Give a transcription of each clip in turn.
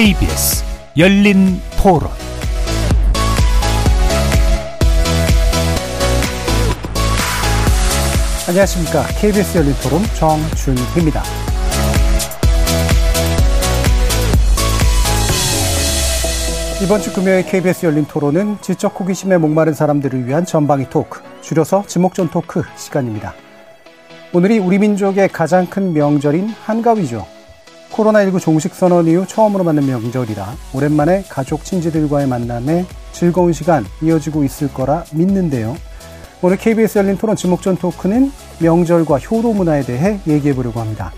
KBS 열린 토론 안녕하십니까. KBS 열린 토론 정준희입니다. 이번 주 금요일 KBS 열린 토론은 지적 호기심에 목마른 사람들을 위한 전방위 토크, 줄여서 지목전 토크 시간입니다. 오늘이 우리 민족의 가장 큰 명절인 한가위죠. 코로나19 종식 선언 이후 처음으로 맞는 명절이라 오랜만에 가족 친지들과의 만남에 즐거운 시간 이어지고 있을 거라 믿는데요. 오늘 KBS 열린 토론 지목전 토크는 명절과 효도 문화에 대해 얘기해 보려고 합니다.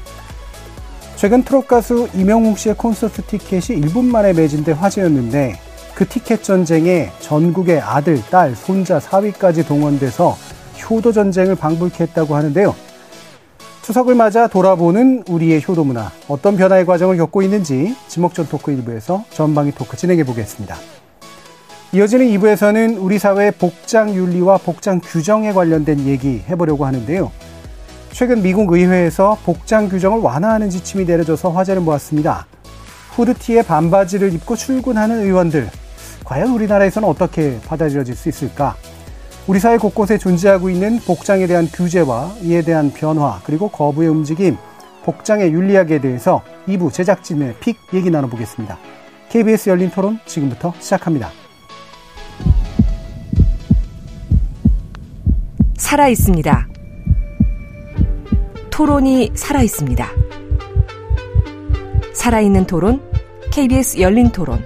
최근 트롯 가수 이명웅 씨의 콘서트 티켓이 1분 만에 매진돼 화제였는데 그 티켓 전쟁에 전국의 아들, 딸, 손자, 사위까지 동원돼서 효도 전쟁을 방불케 했다고 하는데요. 추석을 맞아 돌아보는 우리의 효도 문화 어떤 변화의 과정을 겪고 있는지 지목전 토크 1부에서 전방위 토크 진행해 보겠습니다. 이어지는 2부에서는 우리 사회의 복장 윤리와 복장 규정에 관련된 얘기 해보려고 하는데요. 최근 미국 의회에서 복장 규정을 완화하는 지침이 내려져서 화제를 모았습니다. 후드티에 반바지를 입고 출근하는 의원들. 과연 우리나라에서는 어떻게 받아들여질 수 있을까? 우리 사회 곳곳에 존재하고 있는 복장에 대한 규제와 이에 대한 변화, 그리고 거부의 움직임, 복장의 윤리학에 대해서 2부 제작진의 픽 얘기 나눠보겠습니다. KBS 열린 토론 지금부터 시작합니다. 살아 있습니다. 토론이 살아 있습니다. 살아있는 토론, KBS 열린 토론.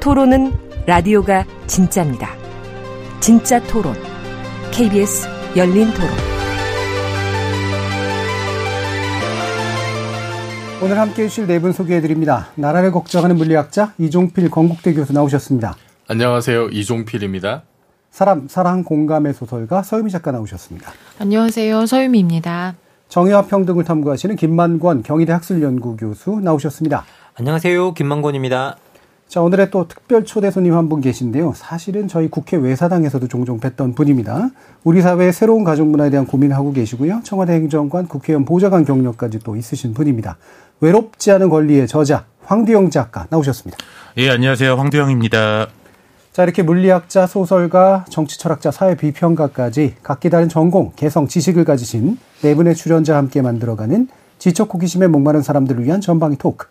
토론은 라디오가 진짜입니다. 진짜 토론, KBS 열린 토론. 오늘 함께 해주실 네 분 소개해 드립니다. 나라를 걱정하는 물리학자 이종필 건국대 교수 나오셨습니다. 안녕하세요. 이종필입니다. 사람, 사랑, 공감의 소설가 서유미 작가 나오셨습니다. 안녕하세요. 서유미입니다. 정의와 평등을 탐구하시는 김만권 경희대 학술연구 교수 나오셨습니다. 안녕하세요. 김만권입니다. 자, 오늘의 또 특별 초대 손님 한 분 계신데요. 사실은 저희 국회 외사당에서도 종종 뵀던 분입니다. 우리 사회의 새로운 가족 문화에 대한 고민을 하고 계시고요. 청와대 행정관, 국회의원 보좌관 경력까지 또 있으신 분입니다. 외롭지 않은 권리의 저자 황두영 작가 나오셨습니다. 예, 안녕하세요. 황두영입니다. 자, 이렇게 물리학자, 소설가, 정치 철학자, 사회 비평가까지 각기 다른 전공, 개성, 지식을 가지신 네 분의 출연자와 함께 만들어가는 지적 호기심에 목마른 사람들을 위한 전방위 토크.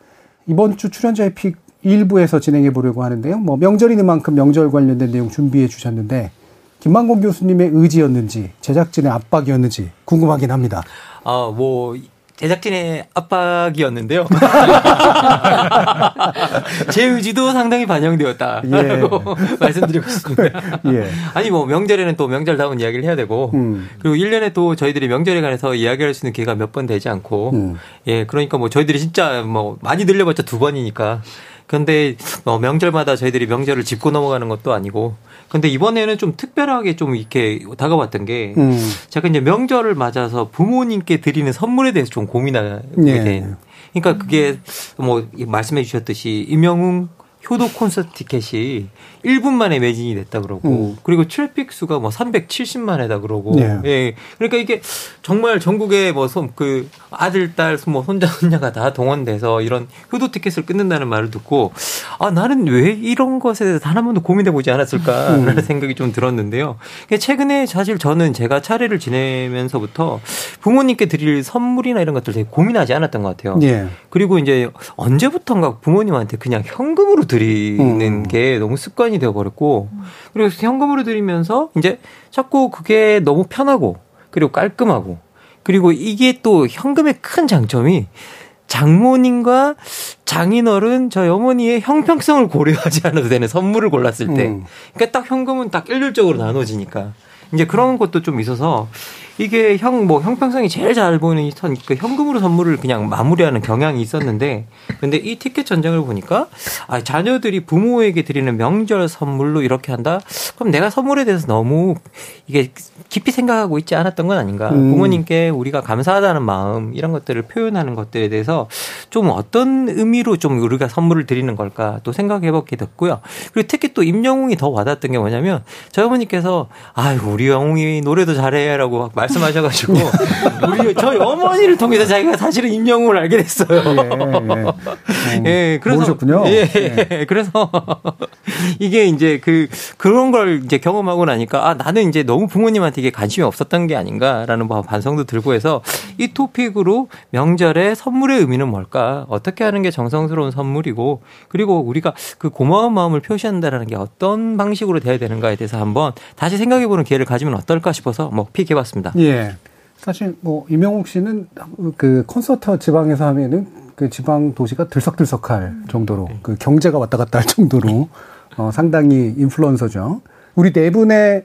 이번 주 출연자의 픽 일부에서 진행해 보려고 하는데요. 뭐 명절이는 만큼 명절 관련된 내용 준비해 주셨는데 김만곤 교수님의 의지였는지 제작진의 압박이었는지 궁금하긴 합니다. 아, 뭐 제작진의 압박이었는데요. 제 의지도 상당히 반영되었다. 예. 말씀드리고 싶습니다. 예. 아니, 뭐, 명절에는 또 명절다운 이야기를 해야 되고, 음. 그리고 1년에 또 저희들이 명절에 관해서 이야기할 수 있는 기회가 몇 번 되지 않고, 음. 예, 그러니까 뭐 저희들이 진짜 뭐 많이 늘려봤자 두 번이니까. 근데 뭐 명절마다 저희들이 명절을 짚고 넘어가는 것도 아니고 근데 이번에는 좀 특별하게 좀 이렇게 다가왔던 게 음. 제가 이제 명절을 맞아서 부모님께 드리는 선물에 대해서 좀 고민하게 네. 된. 그러니까 그게 뭐 말씀해 주셨듯이 임영웅 효도 콘서트 티켓이 1분 만에 매진이 됐다 그러고 음. 그리고 트래픽 수가 뭐 370만 회다 그러고 네. 예. 그러니까 이게 정말 전국에 뭐그 아들 딸 뭐 손자 손녀가 다 동원돼서 이런 효도 티켓을 끊는다는 말을 듣고 아 나는 왜 이런 것에 대해서 단 한 번도 고민해 보지 않았을까라는 음. 생각이 좀 들었는데요. 최근에 사실 저는 제가 차례를 지내면서부터 부모님께 드릴 선물이나 이런 것들 되게 고민하지 않았던 것 같아요. 네. 그리고 이제 언제부턴가 부모님한테 그냥 현금으로 드리는 음. 게 너무 습관이 되어 버렸고 그리고 현금으로 드리면서 이제 자꾸 그게 너무 편하고 그리고 깔끔하고 그리고 이게 또 현금의 큰 장점이 장모님과 장인어른 저희 어머니의 형평성을 고려하지 않아도 되는 선물을 골랐을 때 음. 그러니까 딱 현금은 딱 일률적으로 나눠지니까 이제 그런 것도 좀 있어서 이게 형, 뭐, 형평성이 제일 잘 보이는 선, 그 현금으로 선물을 그냥 마무리하는 경향이 있었는데, 근데 이 티켓 전쟁을 보니까, 아, 자녀들이 부모에게 드리는 명절 선물로 이렇게 한다? 그럼 내가 선물에 대해서 너무 이게 깊이 생각하고 있지 않았던 건 아닌가. 음. 부모님께 우리가 감사하다는 마음, 이런 것들을 표현하는 것들에 대해서 좀 어떤 의미로 좀 우리가 선물을 드리는 걸까 또 생각해 보게 됐고요. 그리고 특히 또 임영웅이 더 와닿았던 게 뭐냐면, 저희 어머니께서, 아유, 우리 영웅이 노래도 잘해 라고 말씀하셔가지고 우리 저희 어머니를 통해서 자기가 사실은 임영웅을 알게 됐어요. 예, 예. 예 그래서 모르셨군요. 예, 예. 그래서 이게 이제 그 그런 걸 이제 경험하고 나니까 아 나는 이제 너무 부모님한테 이게 관심이 없었던 게 아닌가라는 뭐 반성도 들고 해서 이 토픽으로 명절에 선물의 의미는 뭘까? 어떻게 하는 게 정성스러운 선물이고 그리고 우리가 그 고마운 마음을 표시한다라는 게 어떤 방식으로 돼야 되는가에 대해서 한번 다시 생각해보는 기회를 가지면 어떨까 싶어서 뭐 픽해봤습니다. 예. 사실 뭐 이명욱 씨는 그 콘서트 지방에서 하면은 그 지방 도시가 들썩들썩할 정도로 네. 그 경제가 왔다 갔다 할 정도로 어 상당히 인플루언서죠. 우리 네 분의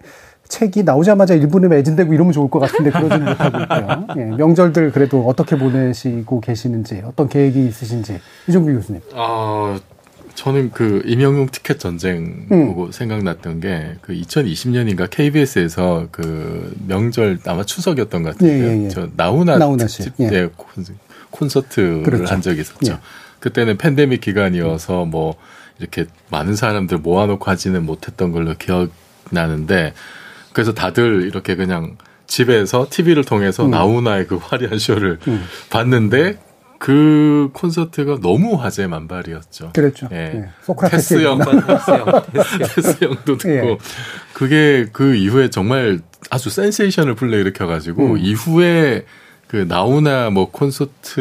책이 나오자마자 일본에 매진되고 이러면 좋을 것 같은데 그러지는 못하고 있고요. 예, 명절들 그래도 어떻게 보내시고 계시는지 어떤 계획이 있으신지 이종규 교수님. 아 저는 그 임영웅 티켓 전쟁 음. 보고 생각났던 게 그 2020년인가 KBS에서 그 명절 아마 추석이었던 것 같은데 예, 예, 예. 저 나훈아, 나훈아 특집 예. 때 콘서트를 그렇죠. 한 적이 있었죠. 예. 그때는 팬데믹 기간이어서 뭐 이렇게 많은 사람들 모아놓고 하지는 못했던 걸로 기억나는데 그래서 다들 이렇게 그냥 집에서 TV를 통해서 음. 나훈아의 그 화려한 쇼를 음. 봤는데 그 콘서트가 너무 화제 만발이었죠. 그렇죠. 예. 예. 소크라테스 형, 테스 형도 듣고 예. 그게 그 이후에 정말 아주 센세이션을 불러 일으켜가지고 음. 이후에 그 나우나 뭐 콘서트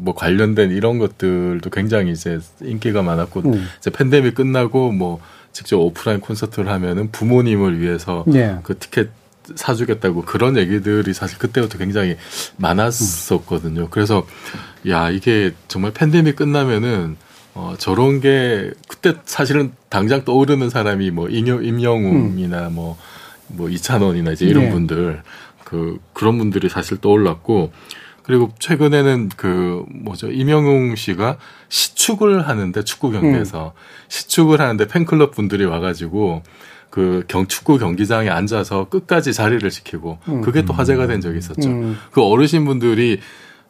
뭐 관련된 이런 것들도 굉장히 이제 인기가 많았고 음. 이제 팬데믹 끝나고 뭐 직접 오프라인 콘서트를 하면은 부모님을 위해서 예. 그 티켓 사주겠다고 그런 얘기들이 사실 그때부터 굉장히 많았었거든요. 그래서 야 이게 정말 팬데믹 끝나면은 어 저런 게 그때 사실은 당장 떠오르는 사람이 뭐 임영, 임영웅이나 뭐뭐 뭐 이찬원이나 이제 이런 네. 분들 그 그런 분들이 사실 떠올랐고 그리고 최근에는 그 뭐죠 임영웅 씨가 시축을 하는데 축구 경기에서 음. 시축을 하는데 팬클럽 분들이 와가지고 그 경 축구 경기장에 앉아서 끝까지 자리를 지키고 음. 그게 또 화제가 된 적이 있었죠. 음. 그 어르신분들이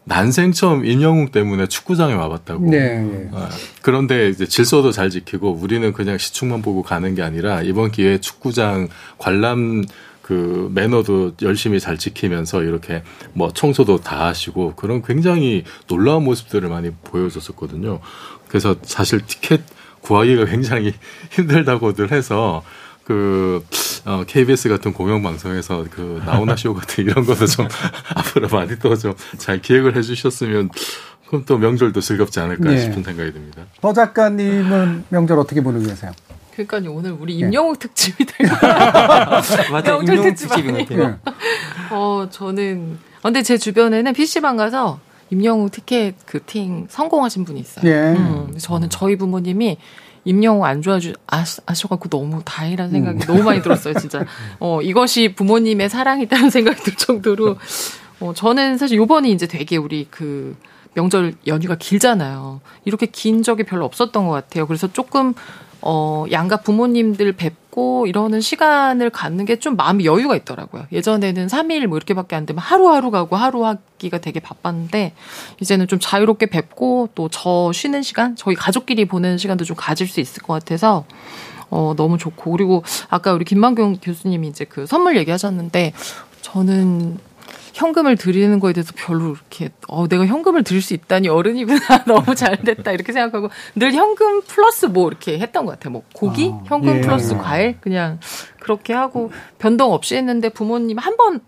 난생 처음 임영웅 때문에 축구장에 와봤다고. 네, 네. 아, 그런데 이제 질서도 잘 지키고 우리는 그냥 시축만 보고 가는 게 아니라 이번 기회에 축구장 관람 그 매너도 열심히 잘 지키면서 이렇게 뭐 청소도 다 하시고 그런 굉장히 놀라운 모습들을 많이 보여줬었거든요. 그래서 사실 티켓 구하기가 굉장히 힘들다고들 해서 그 어, KBS 같은 공영 방송에서 그 나훈아 쇼 같은 이런 것도 좀 앞으로 많이 또 좀 잘 기획을 해주셨으면 그럼 또 명절도 즐겁지 않을까 네. 싶은 생각이 듭니다. 더 작가님은 명절 어떻게 보내고 계세요? 그러니까요 오늘 우리 네. 임영웅 네. 특집이 될 맞아 명절 특집 아니에요. 어 저는 어, 근데 제 주변에는 PC방 가서 임영웅 티켓 그 팅 성공하신 분이 있어요. 예. 음, 저는 저희 부모님이 임영웅 안 좋아주 아셔갖고 너무 다행이라는 생각이 음. 너무 많이 들었어요, 진짜. 어 이것이 부모님의 사랑이라는 생각이 들 정도로 어 저는 사실 요번이 이제 되게 우리 그 명절 연휴가 길잖아요. 이렇게 긴 적이 별로 없었던 것 같아요. 그래서 조금 어, 양가 부모님들 뵙고 이러는 시간을 갖는 게 좀 마음이 여유가 있더라고요. 예전에는 3일 뭐 이렇게밖에 안 되면 하루하루 가고 하루 하기가 되게 바빴는데 이제는 좀 자유롭게 뵙고 또 저 쉬는 시간, 저희 가족끼리 보내는 시간도 좀 가질 수 있을 것 같아서 어, 너무 좋고. 그리고 아까 우리 김만경 교수님이 이제 그 선물 얘기하셨는데 저는 현금을 드리는 거에 대해서 별로 이렇게 어 내가 현금을 드릴 수 있다니 어른이구나 너무 잘 됐다 이렇게 생각하고 늘 현금 플러스 뭐 이렇게 했던 것 같아요. 뭐 고기 아, 현금 예. 플러스 과일 그냥 그렇게 하고 변동 없이 했는데 부모님 한번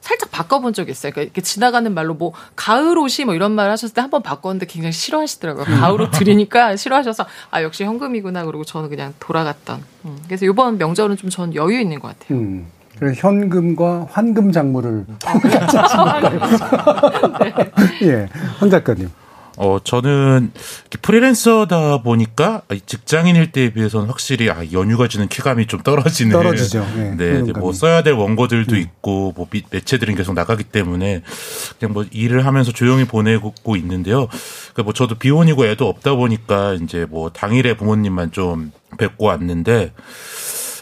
살짝 바꿔본 적이 있어요. 그러니까 이렇게 지나가는 말로 뭐 가을 옷이 뭐 이런 말 하셨을 때 한 번 바꿨는데 굉장히 싫어하시더라고요. 가을 옷 드리니까 싫어하셔서 아 역시 현금이구나 그러고 저는 그냥 돌아갔던. 음. 그래서 이번 명절은 좀 전 여유 있는 것 같아요. 음. 그래서 현금과 환금 작물을 같이 하시니까요. 네. 예, 황 작가님. 어, 저는 프리랜서다 보니까 직장인일 때에 비해서는 확실히 아, 연휴가 주는 쾌감이 좀 떨어지는. 떨어지죠. 네, 네, 네 뭐 써야 될 원고들도 음. 있고, 뭐 매체들은 계속 나가기 때문에 그냥 뭐 일을 하면서 조용히 보내고 있는데요. 그러니까 뭐 저도 비혼이고 애도 없다 보니까 이제 뭐 당일에 부모님만 좀 뵙고 왔는데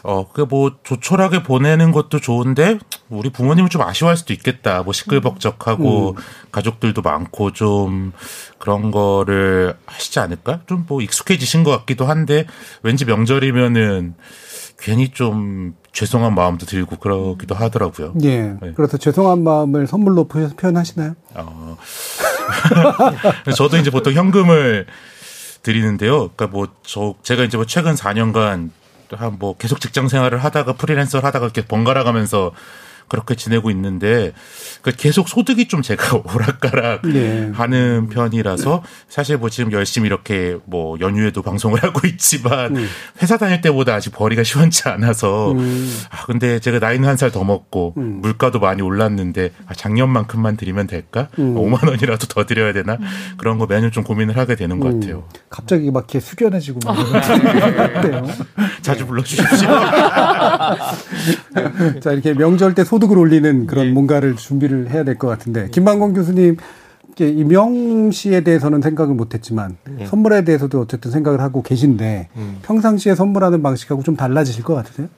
어, 그 뭐 조촐하게 보내는 것도 좋은데 우리 부모님은 좀 아쉬워할 수도 있겠다. 뭐 시끌벅적하고 음. 가족들도 많고 좀 그런 거를 하시지 않을까? 좀 뭐 익숙해지신 것 같기도 한데 왠지 명절이면은 괜히 좀 죄송한 마음도 들고 그러기도 하더라고요. 예. 네. 그래서 죄송한 마음을 선물로 표현하시나요? 어. 저도 이제 보통 현금을 드리는데요. 그러니까 뭐 저 제가 이제 뭐 최근 4년간 한 뭐 계속 직장 생활을 하다가 프리랜서를 하다가 이렇게 번갈아 가면서 그렇게 지내고 있는데 그 계속 소득이 좀 제가 오락가락 네. 하는 편이라서 사실 뭐 지금 열심히 이렇게 뭐 연휴에도 방송을 하고 있지만 음. 회사 다닐 때보다 아직 벌이가 시원치 않아서 음. 아 근데 제가 나이는 한 살 더 먹고 음. 물가도 많이 올랐는데 아 작년만큼만 드리면 될까? 음. 5만 원이라도 더 드려야 되나? 음. 그런 거 매년 좀 고민을 하게 되는 것 음. 같아요. 갑자기 막 이렇게 숙연해지고 막 자주 불러 주십시오. 자 이렇게 명절 때 소 득을 올리는 그런 예. 뭔가를 준비를 해야 될 것 같은데 예. 김만곤 교수님 이명 씨에 대해서는 생각을 못했지만 예. 선물에 대해서도 어쨌든 생각을 하고 계신데 음. 평상시에 선물하는 방식하고 좀 달라지실 것 같으세요?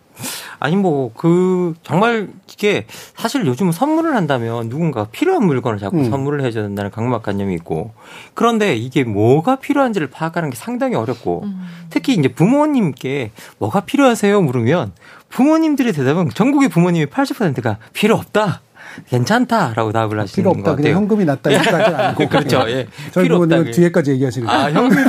아니 뭐 그 정말 이게 사실 요즘 선물을 한다면 누군가 필요한 물건을 자꾸 음. 선물을 해줘야 된다는 강박관념이 있고 그런데 이게 뭐가 필요한지를 파악하는 게 상당히 어렵고 음. 특히 이제 부모님께 뭐가 필요하세요 물으면 부모님들의 대답은 전국의 부모님이 80%가 필요 없다. 괜찮다라고 답을 하시는 필요 없다. 그냥 현금이 낫다. 이렇게까지는 아니고. 그렇죠. 예. 저희 부모님은 뒤에까지 얘기하시는 거예요. 아, 현금.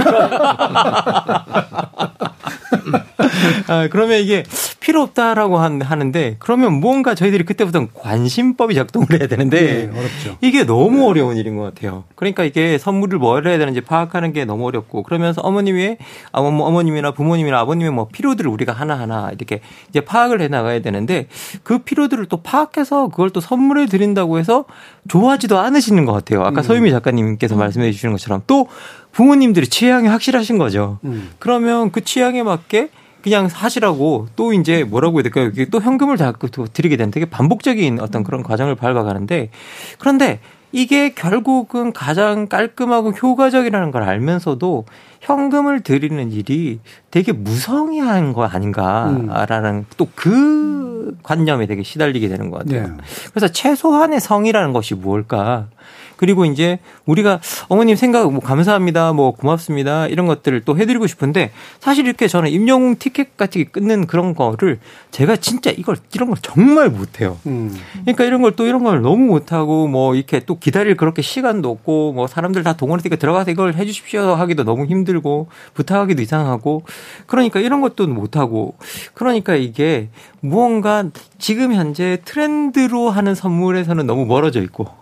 아, 그러면 이게 필요 없다라고 한, 하는데 그러면 뭔가 저희들이 그때부터 관심법이 작동을 해야 되는데 네, 어렵죠. 이게 너무 어려운 일인 것 같아요. 그러니까 이게 선물을 뭘 해야 되는지 파악하는 게 너무 어렵고 그러면서 어머님의 아, 뭐 어머 님이나 부모님이나 아버님의 뭐 필요들을 우리가 하나하나 이렇게 이제 파악을 해 나가야 되는데 그 필요들을 또 파악해서 그걸 또 선물해 드린다고 해서 좋아하지도 않으시는 것 같아요. 아까 음. 서유미 작가님께서 음. 말씀해 주시는 것처럼 또 부모님들이 취향이 확실하신 거죠. 음. 그러면 그 취향에 맞게 그냥 하시라고 또 이제 뭐라고 해야 될까요? 또 현금을 자꾸 드리게 되는 되게 반복적인 어떤 그런 과정을 밟아가는데 그런데 이게 결국은 가장 깔끔하고 효과적이라는 걸 알면서도 현금을 드리는 일이 되게 무성의한 거 아닌가라는 음. 또그 관념에 되게 시달리게 되는 것 같아요. 네. 그래서 최소한의 성이라는 것이 무엇일까? 그리고 이제 우리가 어머님 생각 뭐 감사합니다, 뭐 고맙습니다 이런 것들을 또 해드리고 싶은데 사실 이렇게 저는 임영웅 티켓 같이 끊는 그런 거를 제가 진짜 이걸 이런 걸 정말 못해요. 음. 그러니까 이런 걸 또 이런 걸 너무 못하고 뭐 이렇게 또 기다릴 그렇게 시간도 없고 뭐 사람들 다 동원했으니까 들어가서 이걸 해주십시오 하기도 너무 힘들고 부탁하기도 이상하고 그러니까 이런 것도 못하고 그러니까 이게 무언가 지금 현재 트렌드로 하는 선물에서는 너무 멀어져 있고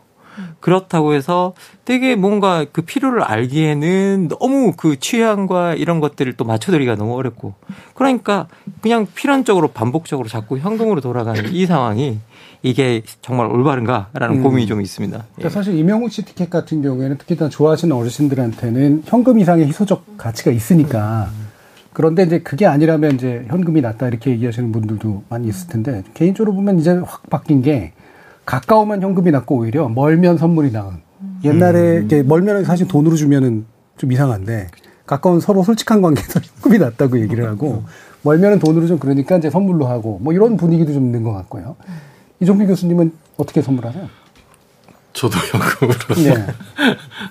그렇다고 해서 되게 뭔가 그 필요를 알기에는 너무 그 취향과 이런 것들을 또 맞춰드리기가 너무 어렵고 그러니까 그냥 필연적으로 반복적으로 자꾸 현금으로 돌아가는 이 상황이 이게 정말 올바른가라는 음. 고민이 좀 있습니다. 그러니까 사실 이명웅 씨 티켓 같은 경우에는 특히나 좋아하시는 어르신들한테는 현금 이상의 희소적 가치가 있으니까 그런데 이제 그게 아니라면 이제 현금이 낫다 이렇게 얘기하시는 분들도 많이 있을 텐데 개인적으로 보면 이제 확 바뀐 게 가까우면 현금이 낫고 오히려 멀면 선물이 나은. 옛날에 음. 멀면 사실 돈으로 주면은 좀 이상한데 가까운 서로 솔직한 관계에서 현금이 낫다고 얘기를 하고 멀면은 돈으로 좀 그러니까 이제 선물로 하고 뭐 이런 분위기도 좀 있는 것 같고요. 이종필 교수님은 어떻게 선물하세요? 저도 현금으로 네.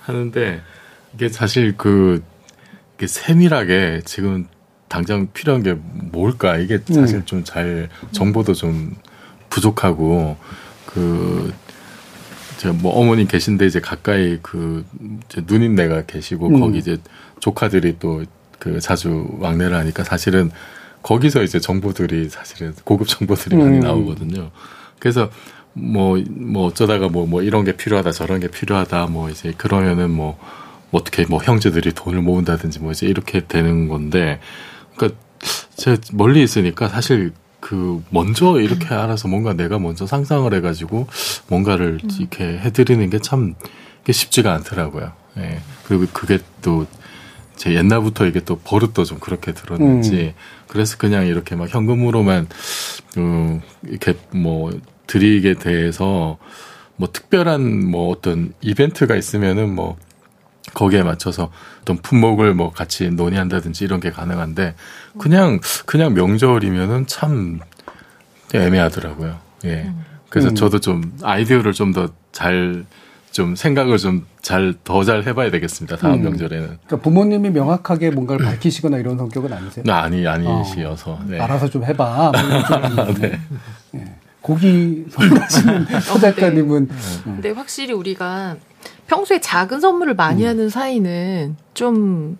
하는데 이게 사실 그 이게 세밀하게 지금 당장 필요한 게 뭘까 이게 사실 음. 좀잘 정보도 좀 부족하고 그, 제뭐 어머니 계신데 이제 가까이 그, 이제 누님네가 계시고 음. 거기 이제 조카들이 또 그 자주 왕래를 하니까 사실은 거기서 이제 정보들이 사실은 고급 정보들이 많이 음. 나오거든요. 그래서 뭐, 뭐 어쩌다가 뭐, 뭐 이런 게 필요하다, 저런 게 필요하다, 뭐 이제 그러면은 뭐, 어떻게 뭐 형제들이 돈을 모은다든지 뭐 이제 이렇게 되는 건데, 그러니까 제가 멀리 있으니까 사실 그 먼저 이렇게 알아서 뭔가 내가 먼저 상상을 해가지고 뭔가를 음. 이렇게 해드리는 게 참 쉽지가 않더라고요. 예. 그리고 그게 또 제 옛날부터 이게 또 버릇도 좀 그렇게 들었는지 음. 그래서 그냥 이렇게 막 현금으로만 음, 이렇게 뭐 드리게 돼서 뭐 특별한 뭐 어떤 이벤트가 있으면은 뭐 거기에 맞춰서 어떤 품목을 뭐 같이 논의한다든지 이런 게 가능한데 그냥 그냥 명절이면은 참 애매하더라고요. 예. 그래서 음. 저도 좀 아이디어를 좀 더 잘 좀 생각을 좀 잘 더잘 해봐야 되겠습니다. 다음 음. 명절에는. 그러니까 부모님이 명확하게 뭔가를 밝히시거나 이런 성격은 아니세요? 네, 아니 아니시여서. 어, 네. 알아서 좀 해봐. 뭐 네. 네. 고기 선하시는 어, 서 작가님은. 네. 근데 확실히 우리가 평소에 작은 선물을 많이 음. 하는 사이는 좀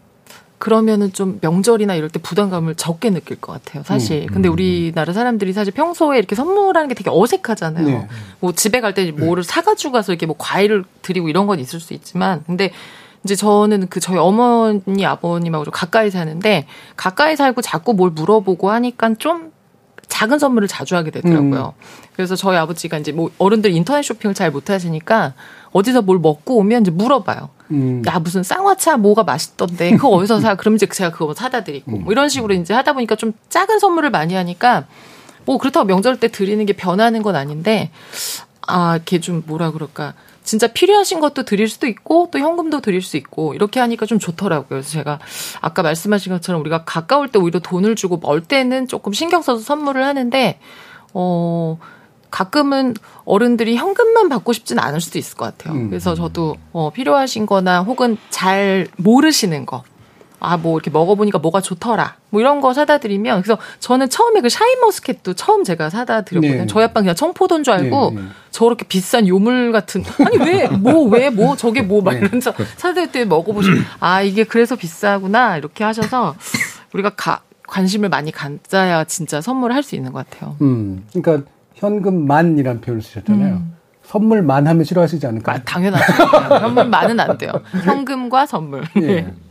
그러면은 좀 명절이나 이럴 때 부담감을 적게 느낄 것 같아요, 사실. 음. 근데 우리나라 사람들이 사실 평소에 이렇게 선물하는 게 되게 어색하잖아요. 네. 뭐 집에 갈 때 뭐를 사가지고 가서 이렇게 뭐 과일을 드리고 이런 건 있을 수 있지만, 근데 이제 저는 그 저희 어머니 아버님하고 좀 가까이 사는데 가까이 살고 자꾸 뭘 물어보고 하니까 좀 작은 선물을 자주 하게 되더라고요. 음. 그래서 저희 아버지가 이제 뭐 어른들 인터넷 쇼핑을 잘 못하시니까 어디서 뭘 먹고 오면 이제 물어봐요. 음. 야 무슨 쌍화차 뭐가 맛있던데 그거 어디서 사? 그럼 이제 제가 그거 사다 드리고 뭐 이런 식으로 이제 하다 보니까 좀 작은 선물을 많이 하니까 뭐 그렇다고 명절 때 드리는 게 변하는 건 아닌데 아 이렇게 좀 뭐라 그럴까 진짜 필요하신 것도 드릴 수도 있고 또 현금도 드릴 수 있고 이렇게 하니까 좀 좋더라고요. 그래서 제가 아까 말씀하신 것처럼 우리가 가까울 때 오히려 돈을 주고 멀 때는 조금 신경 써서 선물을 하는데 어 가끔은 어른들이 현금만 받고 싶지는 않을 수도 있을 것 같아요. 음. 그래서 저도 어, 필요하신 거나 혹은 잘 모르시는 거. 아, 뭐, 이렇게 먹어보니까 뭐가 좋더라. 뭐 이런 거 사다 드리면. 그래서 저는 처음에 그 샤인머스켓도 처음 제가 사다 드렸거든요. 네. 저희 아빠 그냥 청포도인 줄 알고 네, 네. 저렇게 비싼 요물 같은. 아니, 왜, 뭐, 왜, 뭐, 저게 뭐, 막 네. 이러면서 사다 드릴 때 먹어보시면, 아, 이게 그래서 비싸구나. 이렇게 하셔서 우리가 가, 관심을 많이 갖자야 진짜 선물을 할 수 있는 것 같아요. 음. 그러니까 현금만이라는 표현을 쓰셨잖아요. 음. 선물만 하면 싫어하시지 않을까요? 아, 당연하죠. 현금만은 안 돼요. 현금과 선물. 예.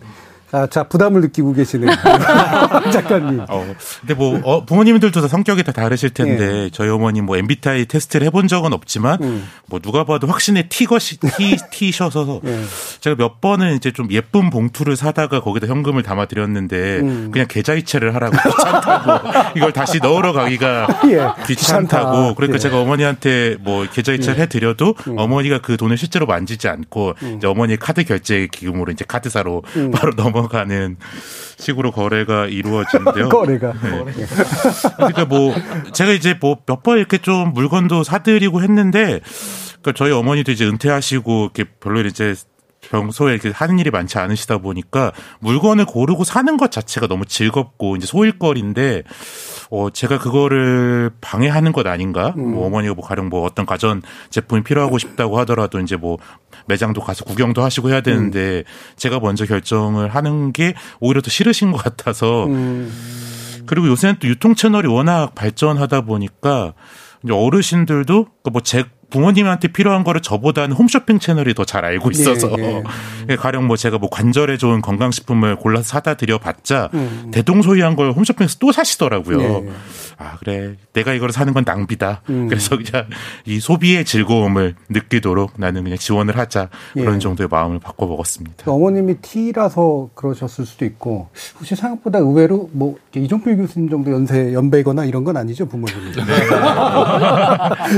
아, 자, 부담을 느끼고 계시는 작가님. 어, 근데 뭐, 어, 부모님들도 다 성격이 다 다르실 텐데, 예. 저희 어머니 뭐 MBTI 테스트를 해본 적은 없지만, 음. 뭐 누가 봐도 확신의 티것이, 티, 티셔서, 예. 제가 몇 번은 이제 좀 예쁜 봉투를 사다가 거기다 현금을 담아드렸는데, 음. 그냥 계좌이체를 하라고 귀찮다고, 이걸 다시 넣으러 가기가 예. 귀찮다고, 그러니까 예. 제가 어머니한테 뭐 계좌이체를 예. 해드려도, 음. 어머니가 그 돈을 실제로 만지지 않고, 음. 이제 어머니 카드 결제 기금으로 이제 카드사로 음. 바로 넘어 넘어가는 식으로 거래가 이루어지는데요. 거래가. 네. 그러니까 뭐 제가 이제 뭐 몇 번 이렇게 좀 물건도 사드리고 했는데 그러니까 저희 어머니도 이제 은퇴하시고 이렇게 별로 이제 평소에 이렇게 하는 일이 많지 않으시다 보니까 물건을 고르고 사는 것 자체가 너무 즐겁고 이제 소일거리인데 어 제가 그거를 방해하는 것 아닌가? 음. 뭐 어머니가 뭐 가령 뭐 어떤 가전 제품이 필요하고 싶다고 하더라도 이제 뭐 매장도 가서 구경도 하시고 해야 되는데 음. 제가 먼저 결정을 하는 게 오히려 더 싫으신 것 같아서 음. 그리고 요새는 또 유통 채널이 워낙 발전하다 보니까 이제 어르신들도 그 뭐 제 부모님한테 필요한 거를 저보다는 홈쇼핑 채널이 더 잘 알고 네, 있어서 네, 네. 가령 뭐 제가 뭐 관절에 좋은 건강식품을 골라서 사다 드려봤자 음. 대동소이한 걸 홈쇼핑에서 또 사시더라고요. 네. 아 그래 내가 이걸 사는 건 낭비다. 음. 그래서 그냥 이 소비의 즐거움을 느끼도록 나는 그냥 지원을 하자 그런 예. 정도의 마음을 바꿔 먹었습니다. 그 어머님이 T라서 그러셨을 수도 있고 혹시 생각보다 의외로 뭐 이종필 교수님 정도 연세 연배거나 이런 건 아니죠 부모님이. 네.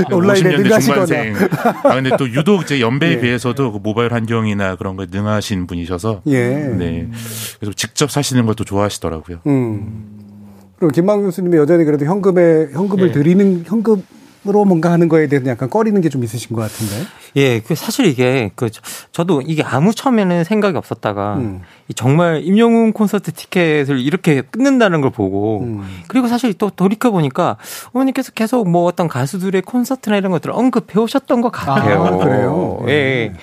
온라인에 능하시 거나. 아 근데 또 유독 이제 연배에 예. 비해서도 그 모바일 환경이나 그런 거에 능하신 분이셔서. 예. 네. 그래서 직접 사시는 걸또 좋아하시더라고요. 음. 그리고 김만 교수님이 여전히 그래도 현금에 현금을 예. 드리는 현금 으로 뭔가 하는 거에 대해서 약간 꺼리는 게 좀 있으신 것 같은데. 예, 그 사실 이게 그 저도 이게 아무 처음에는 생각이 없었다가 음. 정말 임영웅 콘서트 티켓을 이렇게 끊는다는 걸 보고 음. 그리고 사실 또 돌이켜 보니까 어머니께서 계속 뭐 어떤 가수들의 콘서트나 이런 것들을 언급해 오셨던 것 같아요. 아, 그래요. 예. 네.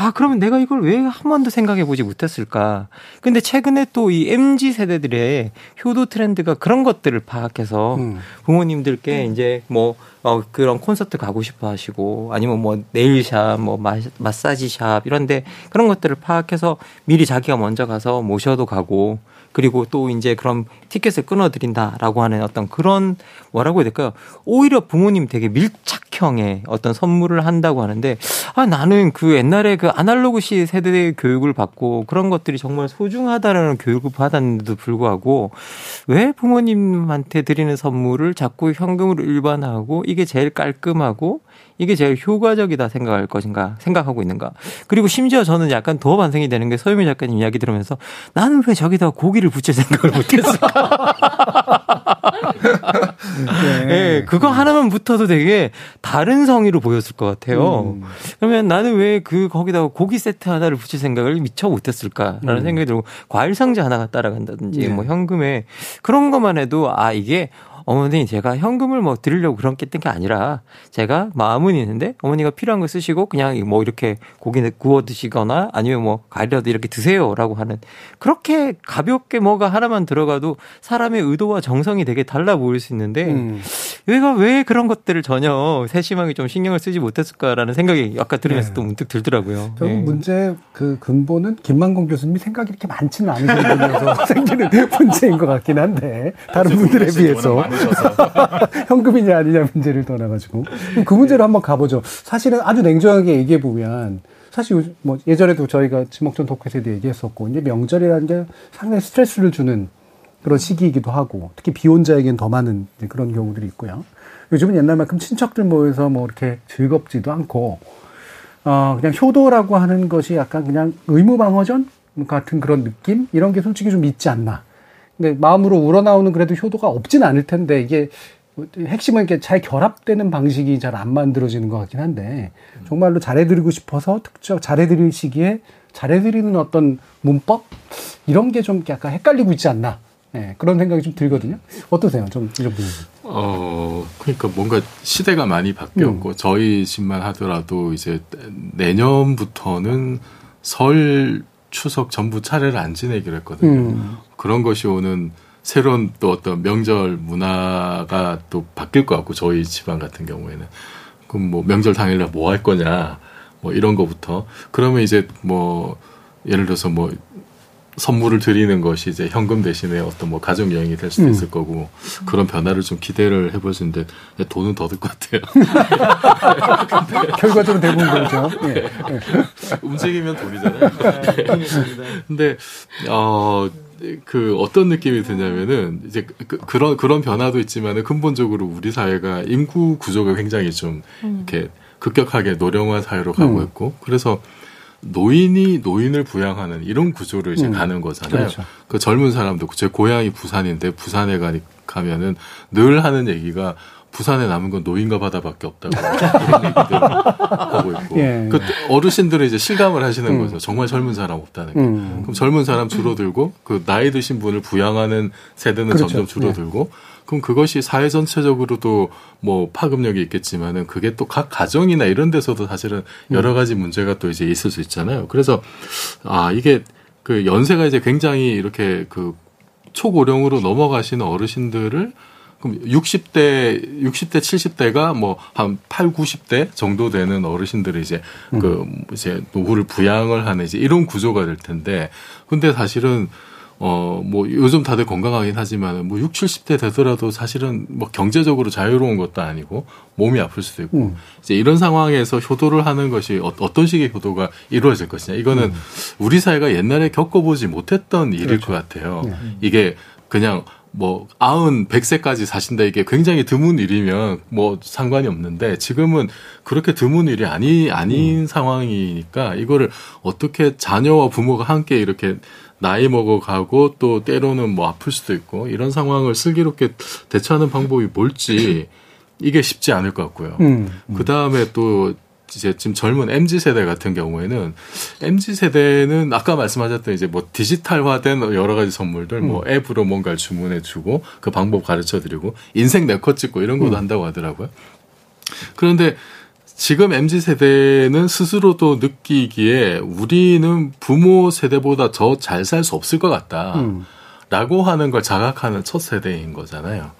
아, 그러면 내가 이걸 왜 한 번도 생각해 보지 못했을까? 근데 최근에 또 이 MZ 세대들의 효도 트렌드가 그런 것들을 파악해서 음. 부모님들께 음. 이제 뭐 어, 그런 콘서트 가고 싶어 하시고 아니면 뭐 네일샵, 뭐 마, 마사지샵 이런데 그런 것들을 파악해서 미리 자기가 먼저 가서 모셔도 가고 그리고 또 이제 그런 티켓을 끊어드린다라고 하는 어떤 그런 뭐라고 해야 될까요? 오히려 부모님 되게 밀착형의 어떤 선물을 한다고 하는데 아 나는 그 옛날에 그 아날로그 시 세대의 교육을 받고 그런 것들이 정말 소중하다는 교육을 받았는데도 불구하고 왜 부모님한테 드리는 선물을 자꾸 현금으로 일반화하고 이게 제일 깔끔하고 이게 제일 효과적이다 생각할 것인가 생각하고 있는가. 그리고 심지어 저는 약간 더 반성이 되는 게 서유미 작가님 이야기 들으면서 나는 왜 저기다 고기를 붙일 생각을 못했을까. 네. 네. 그거 하나만 붙어도 되게 다른 성의로 보였을 것 같아요. 음. 그러면 나는 왜 그 거기다가 고기 세트 하나를 붙일 생각을 미처 못했을까라는 음. 생각이 들고 과일 상자 하나가 따라간다든지 네. 뭐 현금에 그런 것만 해도 아 이게 어머니 제가 현금을 뭐 드리려고 그런 게 했던 게 아니라 제가 마음은 있는데 어머니가 필요한 거 쓰시고 그냥 뭐 이렇게 고기 구워 드시거나 아니면 뭐 과일이라도 이렇게 드세요라고 하는 그렇게 가볍게 뭐가 하나만 들어가도 사람의 의도와 정성이 되게 달라 보일 수 있는데 음. 얘가 왜 그런 것들을 전혀 세심하게 좀 신경을 쓰지 못했을까라는 생각이 아까 들으면서 네. 또 문득 들더라고요. 저는 네. 문제 그 근본은 김만공 교수님이 생각이 이렇게 많지는 않은 분이어서 생기는 문제인 것 같긴 한데 다른 분들에 비해서 현금이냐 아니냐 문제를 떠나가지고 그 문제로 한번 가보죠. 사실은 아주 냉정하게 얘기해 보면 사실 뭐 예전에도 저희가 지목전 토크에서도 얘기했었고 이제 명절이라는 게 상당히 스트레스를 주는 그런 시기이기도 하고 특히 비혼자에겐 더 많은 그런 경우들이 있고요. 요즘은 옛날만큼 친척들 모여서 뭐 이렇게 즐겁지도 않고 어 그냥 효도라고 하는 것이 약간 그냥 의무 방어전 같은 그런 느낌 이런 게 솔직히 좀 있지 않나. 근데 마음으로 우러나오는 그래도 효도가 없진 않을 텐데 이게 핵심은 이렇게 잘 결합되는 방식이 잘 안 만들어지는 것 같긴 한데 정말로 잘해드리고 싶어서 특정 잘해드릴 시기에 잘해드리는 어떤 문법 이런 게 좀 약간 헷갈리고 있지 않나 네, 그런 생각이 좀 들거든요. 어떠세요? 좀 이런 부분. 어, 그러니까 뭔가 시대가 많이 바뀌었고 음. 저희 집만 하더라도 이제 내년부터는 설 추석 전부 차례를 안 지내기로 했거든요. 음. 그런 것이 오는 새로운 또 어떤 명절 문화가 또 바뀔 것 같고 저희 집안 같은 경우에는 그럼 뭐 명절 당일날 뭐 할 거냐 뭐 이런 거부터 그러면 이제 뭐 예를 들어서 뭐 선물을 드리는 것이 이제 현금 대신에 어떤 뭐 가족 여행이 될 수도 음. 있을 거고 그런 변화를 좀 기대를 해볼 수 있는데 돈은 더 들 것 같아요. 결과적으로 대부분 그렇죠. 예. 네. 움직이면 돈이잖아요. 근데 어. 그 어떤 느낌이 드냐면은 이제 그, 런 그런 변화도 있지만은 근본적으로 우리 사회가 인구 구조가 굉장히 좀 음. 이렇게 급격하게 노령화 사회로 가고 음. 있고 그래서 노인이 노인을 부양하는 이런 구조로 이제 음. 가는 거잖아요. 그렇죠. 그 젊은 사람도 제 고향이 부산인데 부산에 가니 가면은 늘 하는 얘기가 부산에 남은 건 노인과 바다밖에 없다고 이런 얘기들 하고 있고 예. 그 어르신들은 이제 실감을 하시는 음. 거죠. 정말 젊은 사람 없다는 게. 음. 그럼 젊은 사람 줄어들고 그 나이 드신 분을 부양하는 세대는 그렇죠. 점점 줄어들고 예. 그럼 그것이 사회 전체적으로도 뭐 파급력이 있겠지만은 그게 또 각 가정이나 이런 데서도 사실은 여러 가지 문제가 또 이제 있을 수 있잖아요. 그래서 아 이게 그 연세가 이제 굉장히 이렇게 그 초고령으로 넘어가시는 어르신들을 그럼 60대, 60대, 70대가 뭐 한 8, 90대 정도 되는 어르신들이 이제 음. 그 이제 노후를 부양을 하는 이제 이런 구조가 될 텐데 근데 사실은 어, 뭐, 요즘 다들 건강하긴 하지만, 뭐, 6, 70대 되더라도 사실은 뭐, 경제적으로 자유로운 것도 아니고, 몸이 아플 수도 있고, 음. 이제 이런 상황에서 효도를 하는 것이 어, 떤 식의 효도가 이루어질 것이냐. 이거는 음. 우리 사회가 옛날에 겪어보지 못했던 일일 그렇죠. 것 같아요. 네. 이게 그냥 뭐 아흔 백세까지 사신다 이게 굉장히 드문 일이면 뭐 상관이 없는데 지금은 그렇게 드문 일이 아니 아닌 음. 상황이니까 이거를 어떻게 자녀와 부모가 함께 이렇게 나이 먹어 가고 또 때로는 뭐 아플 수도 있고 이런 상황을 슬기롭게 대처하는 방법이 뭘지 이게 쉽지 않을 것 같고요. 음, 음. 그 다음에 또 이제 지금 젊은 mz 세대 같은 경우에는 mz 세대는 아까 말씀하셨던 이제 뭐 디지털화된 여러 가지 선물들 뭐 음. 뭐 앱으로 뭔가를 주문해 주고 그 방법 가르쳐 드리고 인생 네컷 찍고 이런 것도 음. 한다고 하더라고요. 그런데 지금 MZ 세대는 스스로도 느끼기에 우리는 부모 세대보다 더 잘 살 수 없을 것 같다. 음. 라고 하는 걸 자각하는 첫 세대인 거잖아요.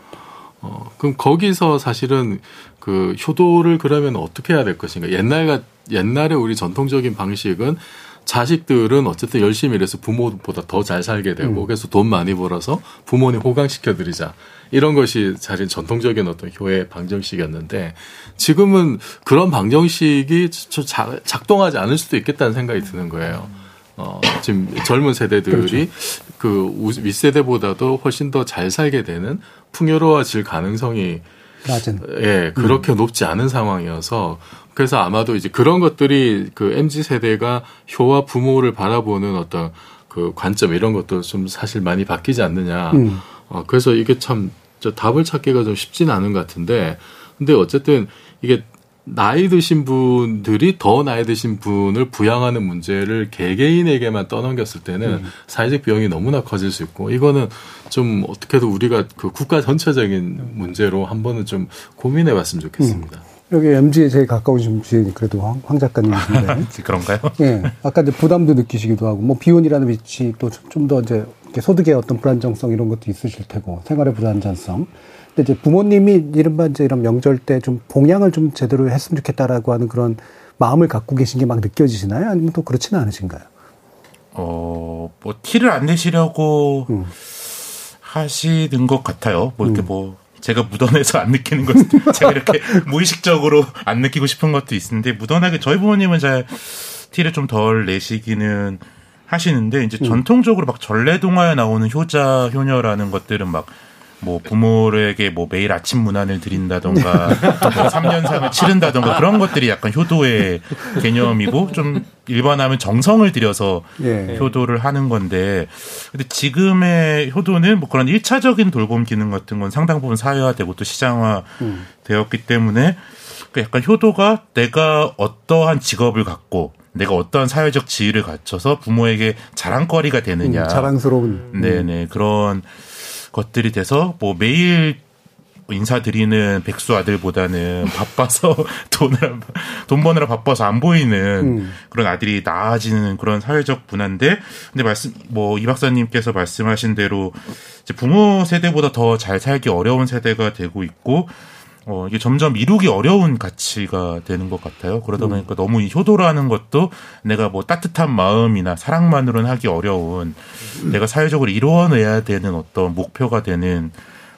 어, 그럼 거기서 사실은 그 효도를 그러면 어떻게 해야 될 것인가? 옛날 옛날에 우리 전통적인 방식은 자식들은 어쨌든 열심히 일해서 부모보다 더 잘 살게 되고 음. 그래서 돈 많이 벌어서 부모님 호강시켜 드리자. 이런 것이 사실 전통적인 어떤 교회 방정식이었는데 지금은 그런 방정식이 작동하지 않을 수도 있겠다는 생각이 드는 거예요. 어, 지금 젊은 세대들이 그렇죠. 그 윗세대보다도 훨씬 더 잘 살게 되는 풍요로워질 가능성이 낮은. 예, 그렇게 음. 높지 않은 상황이어서 그래서 아마도 이제 그런 것들이 그 MZ 세대가 효와 부모를 바라보는 어떤 그 관점 이런 것도 좀 사실 많이 바뀌지 않느냐. 음. 어, 그래서 이게 참 저 답을 찾기가 좀 쉽지는 않은 것 같은데 근데 어쨌든 이게 나이 드신 분들이 더 나이 드신 분을 부양하는 문제를 개개인에게만 떠넘겼을 때는 음. 사회적 비용이 너무나 커질 수 있고 이거는 좀 어떻게든 우리가 그 국가 전체적인 문제로 한 번은 좀 고민해 봤으면 좋겠습니다. 음. 여기 MG에 제일 가까우신 분이 그래도 황, 황 작가님이신데. 그런가요? 예. 아까 이제 부담도 느끼시기도 하고, 뭐 비혼이라는 위치 또 좀 더 이제 소득의 어떤 불안정성 이런 것도 있으실 테고, 생활의 불안정성. 이제 부모님이 이른바 이제 이런 명절 때 좀 봉양을 좀 제대로 했으면 좋겠다라고 하는 그런 마음을 갖고 계신 게 막 느껴지시나요? 아니면 또 그렇지는 않으신가요? 어, 뭐 티를 안 내시려고 음. 하시는 것 같아요. 뭐 이렇게 음. 뭐 제가 묻어내서 안 느끼는 것, 제가 이렇게 무의식적으로 안 느끼고 싶은 것도 있는데 묻어나게 저희 부모님은 잘 티를 좀 덜 내시기는 하시는데 이제 음. 전통적으로 막 전래동화에 나오는 효자 효녀라는 것들은 막 뭐 부모에게 뭐 매일 아침 문안을 드린다던가 뭐 3년상을 치른다던가 그런 것들이 약간 효도의 개념이고 좀 일반하면 정성을 들여서 예. 효도를 하는 건데 근데 지금의 효도는 뭐 그런 일차적인 돌봄 기능 같은 건 상당 부분 사회화되고 또 시장화 음. 되었기 때문에 그 약간 효도가 내가 어떠한 직업을 갖고 내가 어떠한 사회적 지위를 갖춰서 부모에게 자랑거리가 되느냐. 음, 자랑스러운. 네네. 그런 것들이 돼서 뭐 매일 인사드리는 백수 아들보다는 바빠서 돈을 돈 버느라 바빠서 안 보이는 음. 그런 아들이 나아지는 그런 사회적 문화인데 근데 말씀 뭐 이 박사님께서 말씀하신 대로 이제 부모 세대보다 더 잘 살기 어려운 세대가 되고 있고 어, 이게 점점 이루기 어려운 가치가 되는 것 같아요. 그러다 음. 보니까 음. 너무 효도라는 것도 내가 뭐 따뜻한 마음이나 사랑만으로는 하기 어려운 음. 내가 사회적으로 이루어내야 되는 어떤 목표가 되는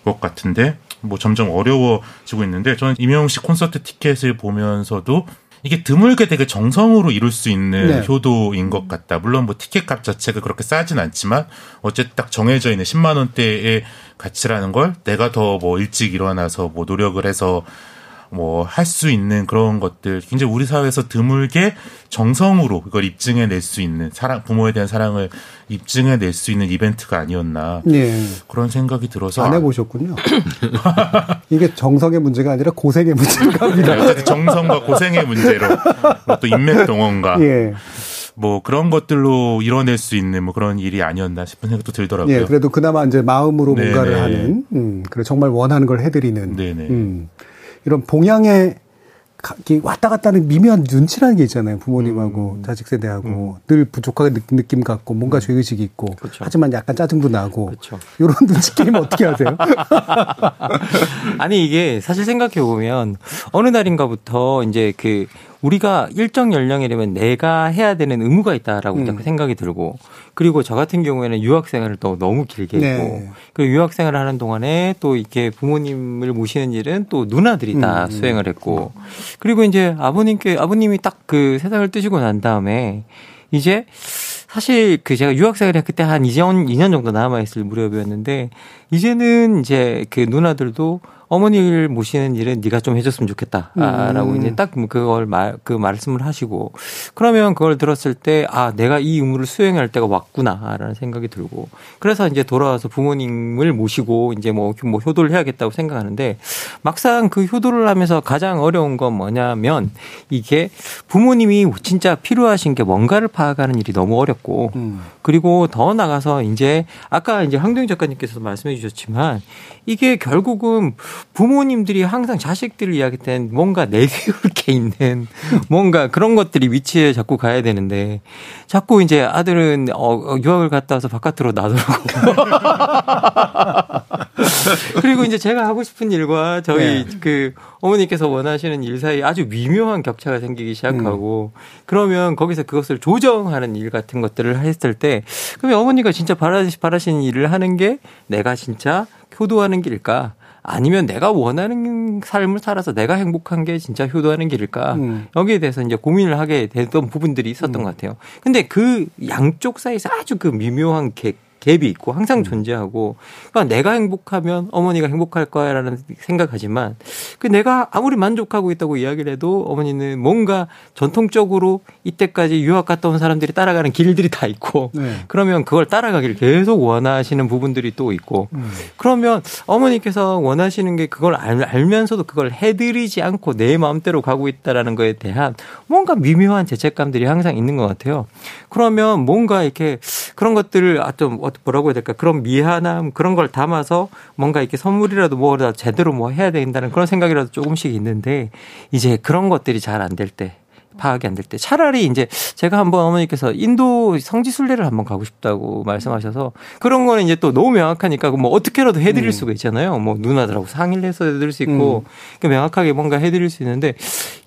것 같은데 뭐 점점 어려워지고 있는데 저는 임영웅 씨 콘서트 티켓을 보면서도 이게 드물게 되게 정성으로 이룰 수 있는 네. 효도인 것 같다. 물론 뭐 티켓값 자체가 그렇게 싸진 않지만 어쨌든 딱 정해져 있는 10만 원대의 가치라는 걸 내가 더 뭐 일찍 일어나서 뭐 노력을 해서 뭐 할 수 있는 그런 것들 굉장히 우리 사회에서 드물게 정성으로 이걸 입증해 낼 수 있는 사랑 부모에 대한 사랑을 입증해 낼 수 있는 이벤트가 아니었나 네. 그런 생각이 들어서 안 해보셨군요. 이게 정성의 문제가 아니라 고생의 문제가 합니다. 네, 정성과 고생의 문제로 또 인맥 동원과 예. 뭐 그런 것들로 이뤄낼 수 있는 뭐 그런 일이 아니었나 싶은 생각도 들더라고요. 예, 그래도 그나마 이제 마음으로 네네. 뭔가를 하는, 음, 그래 정말 원하는 걸 해드리는. 네네. 음. 이런 봉양의 왔다 갔다 하는 미묘한 눈치라는 게 있잖아요. 부모님하고 음. 자식 세대하고 음. 늘 부족하게 느낌 갖고 뭔가 음. 죄의식이 있고 그쵸. 하지만 약간 짜증도 나고 그쵸. 이런 눈치 게임 어떻게 하세요? 아니 이게 사실 생각해 보면 어느 날인가부터 이제 그 우리가 일정 연령이 되면 내가 해야 되는 의무가 있다라고 음. 생각이 들고 그리고 저 같은 경우에는 유학 생활을 또 너무 길게 네. 했고 그 유학 생활을 하는 동안에 또 이렇게 부모님을 모시는 일은 또 누나들이 다 음. 수행을 했고 그리고 이제 아버님께 아버님이 딱 그 세상을 뜨시고 난 다음에 이제 사실 그 제가 유학생활을 그때 한 2년, 2년 정도 남아 있을 무렵이었는데 이제는 이제 그 누나들도 어머니를 모시는 일은 네가 좀 해줬으면 좋겠다라고 음. 이제 딱 그걸 말 그 말씀을 하시고 그러면 그걸 들었을 때 아 내가 이 의무를 수행할 때가 왔구나라는 생각이 들고 그래서 이제 돌아와서 부모님을 모시고 이제 뭐, 뭐 효도를 해야겠다고 생각하는데 막상 그 효도를 하면서 가장 어려운 건 뭐냐면 이게 부모님이 진짜 필요하신 게 뭔가를 파악하는 일이 너무 어렵고 음. 그리고 더 나가서 이제 아까 이제 황동 작가님께서도 말씀해 주셨지만 이게 결국은 부모님들이 항상 자식들을 이야기할 땐 뭔가 내세울 게 있는 뭔가 그런 것들이 위치에 자꾸 가야 되는데 자꾸 이제 아들은 어, 어 유학을 갔다 와서 바깥으로 나돌고 그리고 이제 제가 하고 싶은 일과 저희 네. 그 어머니께서 원하시는 일 사이 아주 미묘한 격차가 생기기 시작하고 음. 그러면 거기서 그것을 조정하는 일 같은 것들을 했을 때 그러면 어머니가 진짜 바라시는 일을 하는 게 내가 진짜 효도하는 길일까? 아니면 내가 원하는 삶을 살아서 내가 행복한 게 진짜 효도하는 길일까? 음. 여기에 대해서 이제 고민을 하게 됐던 부분들이 있었던 음. 것 같아요. 근데 그 양쪽 사이에서 아주 그 미묘한 개, 갭이 있고 항상 음. 존재하고 그러니까 내가 행복하면 어머니가 행복할 거야라는 생각하지만 그 내가 아무리 만족하고 있다고 이야기를 해도 어머니는 뭔가 전통적으로 이때까지 유학 갔다 온 사람들이 따라가는 길들이 다 있고 네. 그러면 그걸 따라가기를 계속 원하시는 부분들이 또 있고 음. 그러면 어머니께서 원하시는 게 그걸 알 면서도 그걸 해드리지 않고 내 마음대로 가고 있다라는 거에 대한 뭔가 미묘한 죄책감들이 항상 있는 것 같아요. 그러면 뭔가 이렇게 그런 것들을 아, 좀 뭐라고 해야 될까 그런 미안함 그런 걸 담아서 뭔가 이렇게 선물이라도 뭐라도 제대로 뭐 해야 된다는 그런 생각이라도 조금씩 있는데 이제 그런 것들이 잘 안 될 때 파악이 안 될 때 차라리 이제 제가 한번 어머니께서 인도 성지순례를 한번 가고 싶다고 말씀하셔서 그런 거는 이제 또 너무 명확하니까 뭐 어떻게라도 해드릴 음. 수가 있잖아요. 뭐 누나들하고 상의를 해서 해드릴 수 있고 음. 명확하게 뭔가 해드릴 수 있는데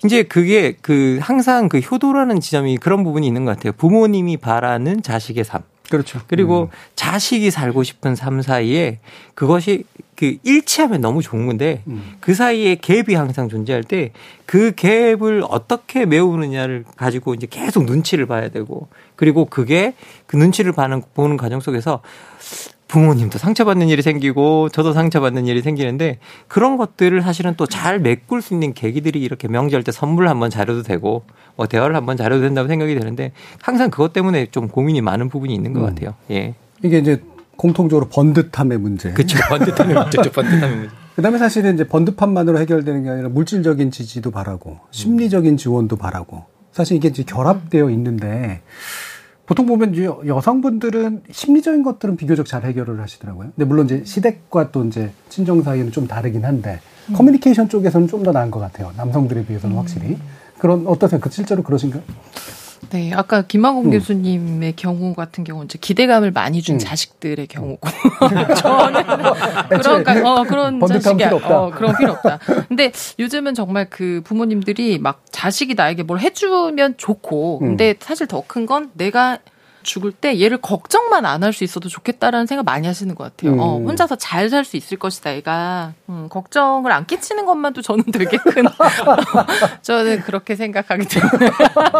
이제 그게 그 항상 그 효도라는 지점이 그런 부분이 있는 것 같아요. 부모님이 바라는 자식의 삶. 그렇죠. 그리고 음. 자식이 살고 싶은 삶 사이에 그것이 그 일치하면 너무 좋은 건데 음. 그 사이에 갭이 항상 존재할 때 그 갭을 어떻게 메우느냐를 가지고 이제 계속 눈치를 봐야 되고 그리고 그게 그 눈치를 보는, 보는 과정 속에서 부모님도 상처받는 일이 생기고 저도 상처받는 일이 생기는데 그런 것들을 사실은 또 잘 메꿀 수 있는 계기들이 이렇게 명절 때 선물 한번 자려도 되고 뭐 대화를 한번 자려도 된다고 생각이 되는데 항상 그것 때문에 좀 고민이 많은 부분이 있는 것 음. 같아요. 예. 이게 이제 공통적으로 번듯함의 문제. 그렇죠. 번듯함의 문제죠. 번듯함의 문제. 그다음에 사실은 이제 번듯함만으로 해결되는 게 아니라 물질적인 지지도 바라고 심리적인 지원도 바라고 사실 이게 이제 결합되어 있는데 보통 보면 이제 여성분들은 심리적인 것들은 비교적 잘 해결을 하시더라고요. 근데 물론 이제 시댁과 또 이제 친정 사이는 좀 다르긴 한데 음. 커뮤니케이션 쪽에서는 좀 더 나은 것 같아요. 남성들에 비해서는 음. 확실히. 그런 어떠세요? 그 실제로 그러신가요? 네, 아까 김만공 음. 교수님의 경우 같은 경우는 이제 기대감을 많이 준 음. 자식들의 경우고 저는 그런 어, 그런 자식이. 어, 그런 필요 없다. 근데 요즘은 정말 그 부모님들이 막 자식이 나에게 뭘 해주면 좋고, 근데 음. 사실 더 큰 건 내가 죽을 때 얘를 걱정만 안 할 수 있어도 좋겠다라는 생각 많이 하시는 것 같아요. 음. 어, 혼자서 잘 살 수 있을 것이다. 애가 음, 걱정을 안 끼치는 것만도 저는 되게 큰 저는 그렇게 생각하기 때문에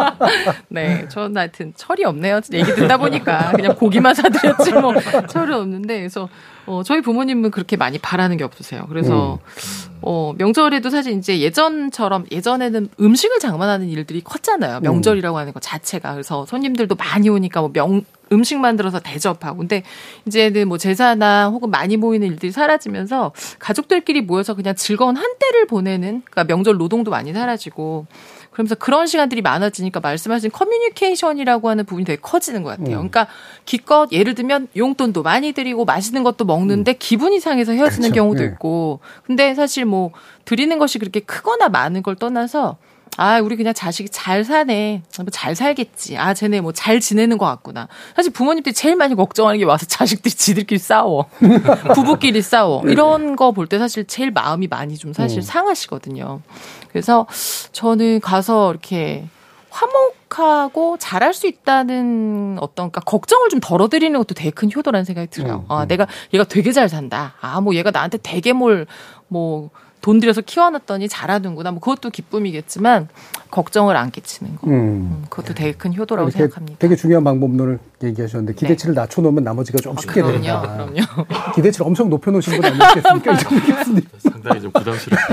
네, 저는 하여튼 철이 없네요. 얘기 듣다 보니까 그냥 고기만 사드렸지 뭐 철이 없는데 그래서 어, 저희 부모님은 그렇게 많이 바라는 게 없으세요. 그래서 음. 어, 명절에도 사실 이제 예전처럼 예전에는 음식을 장만하는 일들이 컸잖아요. 명절이라고 하는 것 자체가. 그래서 손님들도 많이 오니까 뭐 명, 음식 만들어서 대접하고. 근데 이제는 뭐 제사나 혹은 많이 모이는 일들이 사라지면서 가족들끼리 모여서 그냥 즐거운 한때를 보내는 그러니까 명절 노동도 많이 사라지고 그러면서 그런 시간들이 많아지니까 말씀하신 커뮤니케이션이라고 하는 부분이 되게 커지는 것 같아요. 음. 그러니까 기껏 예를 들면 용돈도 많이 드리고 맛있는 것도 먹는데 음. 기분 이 상해서 헤어지는 그렇죠. 경우도 네. 있고. 근데 사실 뭐 드리는 것이 그렇게 크거나 많은 걸 떠나서 아, 우리 그냥 자식이 잘 사네. 뭐잘 살겠지. 아, 쟤네 뭐 잘 지내는 것 같구나. 사실 부모님들이 제일 많이 걱정하는 게 와서 자식들이 지들끼리 싸워. 부부끼리 싸워. 네. 이런 거 볼 때 사실 제일 마음이 많이 좀 사실 음. 상하시거든요. 그래서 저는 가서 이렇게 화목하고 잘할 수 있다는 어떤 그러니까 걱정을 좀 덜어드리는 것도 되게 큰 효도라는 생각이 들어요. 음, 아, 음. 내가 얘가 되게 잘 산다. 아, 뭐 얘가 나한테 되게 뭘뭐 돈 들여서 키워놨더니 잘하는구나. 뭐 그것도 기쁨이겠지만 걱정을 안 끼치는 거. 음. 음 그것도 되게 큰 효도라고 생각합니다. 되게 중요한 방법론을 얘기하셨는데 네. 기대치를 네. 낮춰놓으면 나머지가 좀 아, 쉽게 그럼요, 된다. 그럼요. 기대치를 엄청 높여놓으신 분 아니겠습니까? 상당히 좀 부담스러워.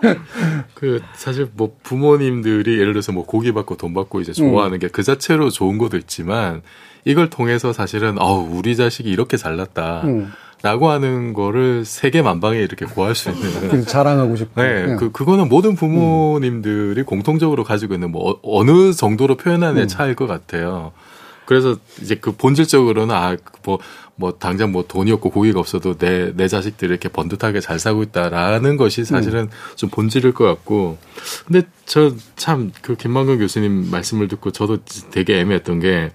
그 사실 뭐 부모님들이 예를 들어서 뭐 고기 받고 돈 받고 이제 좋아하는 음. 게그 자체로 좋은 것도 있지만 이걸 통해서 사실은 어우 우리 자식이 이렇게 잘났다. 음. 라고 하는 거를 세계 만방에 이렇게 구할 수 있는 자랑하고 싶고 네, 네, 그 그거는 모든 부모님들이 음. 공통적으로 가지고 있는 뭐 어, 어느 정도로 표현하는 음. 차일 것 같아요. 그래서 이제 그 본질적으로는 아뭐 뭐 당장 뭐 돈이 없고 고기가 없어도 내 내 자식들이 이렇게 번듯하게 잘 살고 있다라는 것이 사실은 음. 좀 본질일 것 같고 근데 저 참 그 김만근 교수님 말씀을 듣고 저도 되게 애매했던 게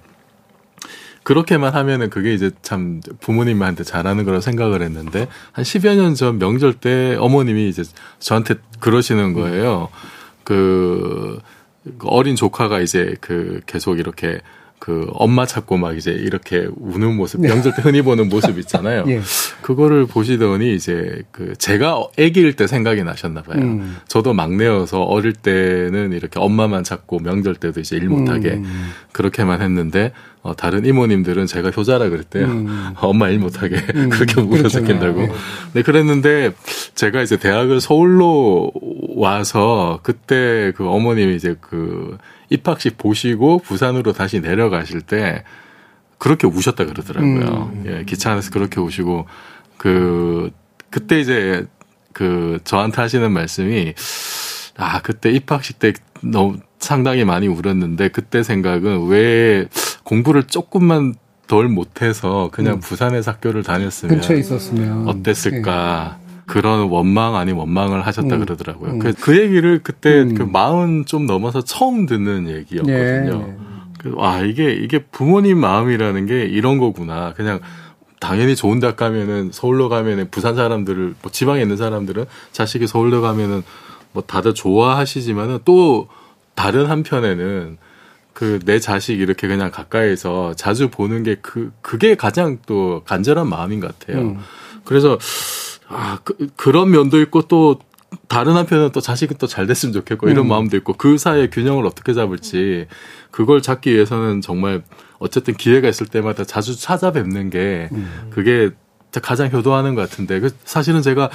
그렇게만 하면은 그게 이제 참 부모님한테 잘하는 거라 생각을 했는데 한 10여 년 전 명절 때 어머님이 이제 저한테 그러시는 거예요. 그 어린 조카가 이제 그 계속 이렇게 그 엄마 찾고 막 이제 이렇게 우는 모습 명절 때 흔히 보는 모습 있잖아요. 예. 그거를 보시더니 이제 그 제가 아기일 때 생각이 나셨나 봐요. 음. 저도 막내여서 어릴 때는 이렇게 엄마만 찾고 명절 때도 이제 일 못하게 음. 그렇게만 했는데 어, 다른 이모님들은 제가 효자라 그랬대요. 음. 엄마 일 못하게 음. 그렇게 물어뜯긴다고. 네. 네, 그랬는데 제가 이제 대학을 서울로 와서 그때 그 어머님이 이제 그 입학식 보시고 부산으로 다시 내려가실 때 그렇게 우셨다 그러더라고요. 음. 예, 기차 안에서 그렇게 우시고 그 그때 이제 그 저한테 하시는 말씀이 아 그때 입학식 때 너무 상당히 많이 울었는데 그때 생각은 왜 공부를 조금만 덜 못해서 그냥 음. 부산에서 학교를 다녔으면 근처에 있었으면 어땠을까. 네. 그런 원망 아닌 원망을 하셨다 음. 그러더라고요. 음. 그, 그 얘기를 그때 음. 그 마흔 좀 넘어서 처음 듣는 얘기였거든요. 네. 그, 와 이게 이게 부모님 마음이라는 게 이런 거구나. 그냥 당연히 좋은 대학 가면은 서울로 가면은 부산 사람들을 뭐 지방에 있는 사람들은 자식이 서울로 가면은 뭐 다들 좋아하시지만은 또 다른 한편에는 그 내 자식 이렇게 그냥 가까이서 자주 보는 게 그 그게 가장 또 간절한 마음인 것 같아요. 음. 그래서 아, 그, 그런 면도 있고 또 다른 한편은 또 자식은 또 잘 됐으면 좋겠고 이런 음. 마음도 있고 그 사이의 균형을 어떻게 잡을지 그걸 잡기 위해서는 정말 어쨌든 기회가 있을 때마다 자주 찾아뵙는 게 음. 그게 가장 효도하는 것 같은데 그 사실은 제가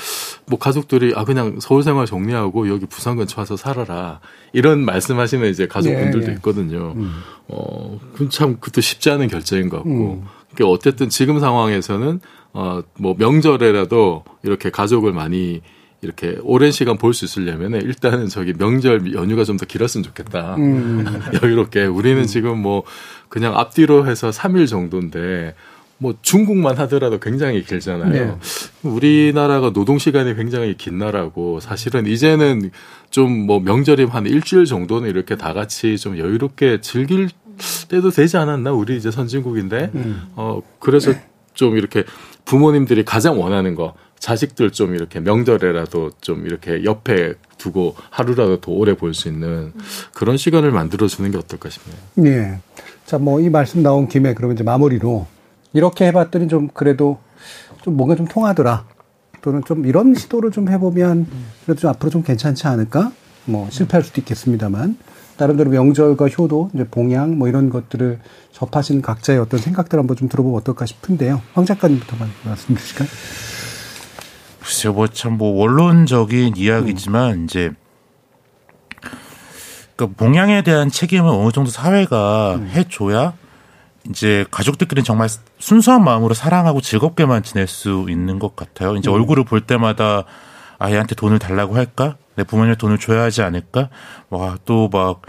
뭐 가족들이 아 그냥 서울 생활 정리하고 여기 부산 근처 와서 살아라 이런 말씀하시는 이제 가족분들도 네, 네. 있거든요. 음. 어참 그것도 쉽지 않은 결정인 것 같고 음. 그러니까 어쨌든 지금 상황에서는 어, 뭐 명절에라도 이렇게 가족을 많이 이렇게 오랜 시간 볼 수 있으려면 일단은 저기 명절 연휴가 좀 더 길었으면 좋겠다. 음. 여유롭게. 우리는 음. 지금 뭐 그냥 앞뒤로 해서 3일 정도인데 뭐 중국만 하더라도 굉장히 길잖아요. 네. 우리나라가 노동 시간이 굉장히 긴 나라고 사실은 이제는 좀 뭐 명절이 한 일주일 정도는 이렇게 다 같이 좀 여유롭게 즐길 때도 되지 않았나? 우리 이제 선진국인데. 음. 어 그래서 좀 이렇게 부모님들이 가장 원하는 거 자식들 좀 이렇게 명절에라도 좀 이렇게 옆에 두고 하루라도 더 오래 볼 수 있는 그런 시간을 만들어 주는 게 어떨까 싶네요. 네. 자, 뭐 이 말씀 나온 김에 그러면 이제 마무리로 이렇게 해봤더니 좀 그래도 좀 뭔가 좀 통하더라. 또는 좀 이런 시도를 좀 해보면 그래도 좀 앞으로 좀 괜찮지 않을까? 뭐 실패할 수도 있겠습니다만 나름대로 명절과 효도, 이제 봉양 뭐 이런 것들을 접하시는 각자의 어떤 생각들 한번 좀 들어보면 어떨까 싶은데요. 황 작가님부터 말씀 주실까요? 글쎄요, 뭐 참 뭐 원론적인 이야기지만 음. 이제 그러니까 봉양에 대한 책임을 어느 정도 사회가 음. 해줘야 이제 가족들끼리는 정말 순수한 마음으로 사랑하고 즐겁게만 지낼 수 있는 것 같아요. 이제 음. 얼굴을 볼 때마다 아이한테 돈을 달라고 할까? 내 부모님 돈을 줘야 하지 않을까? 와, 또 막,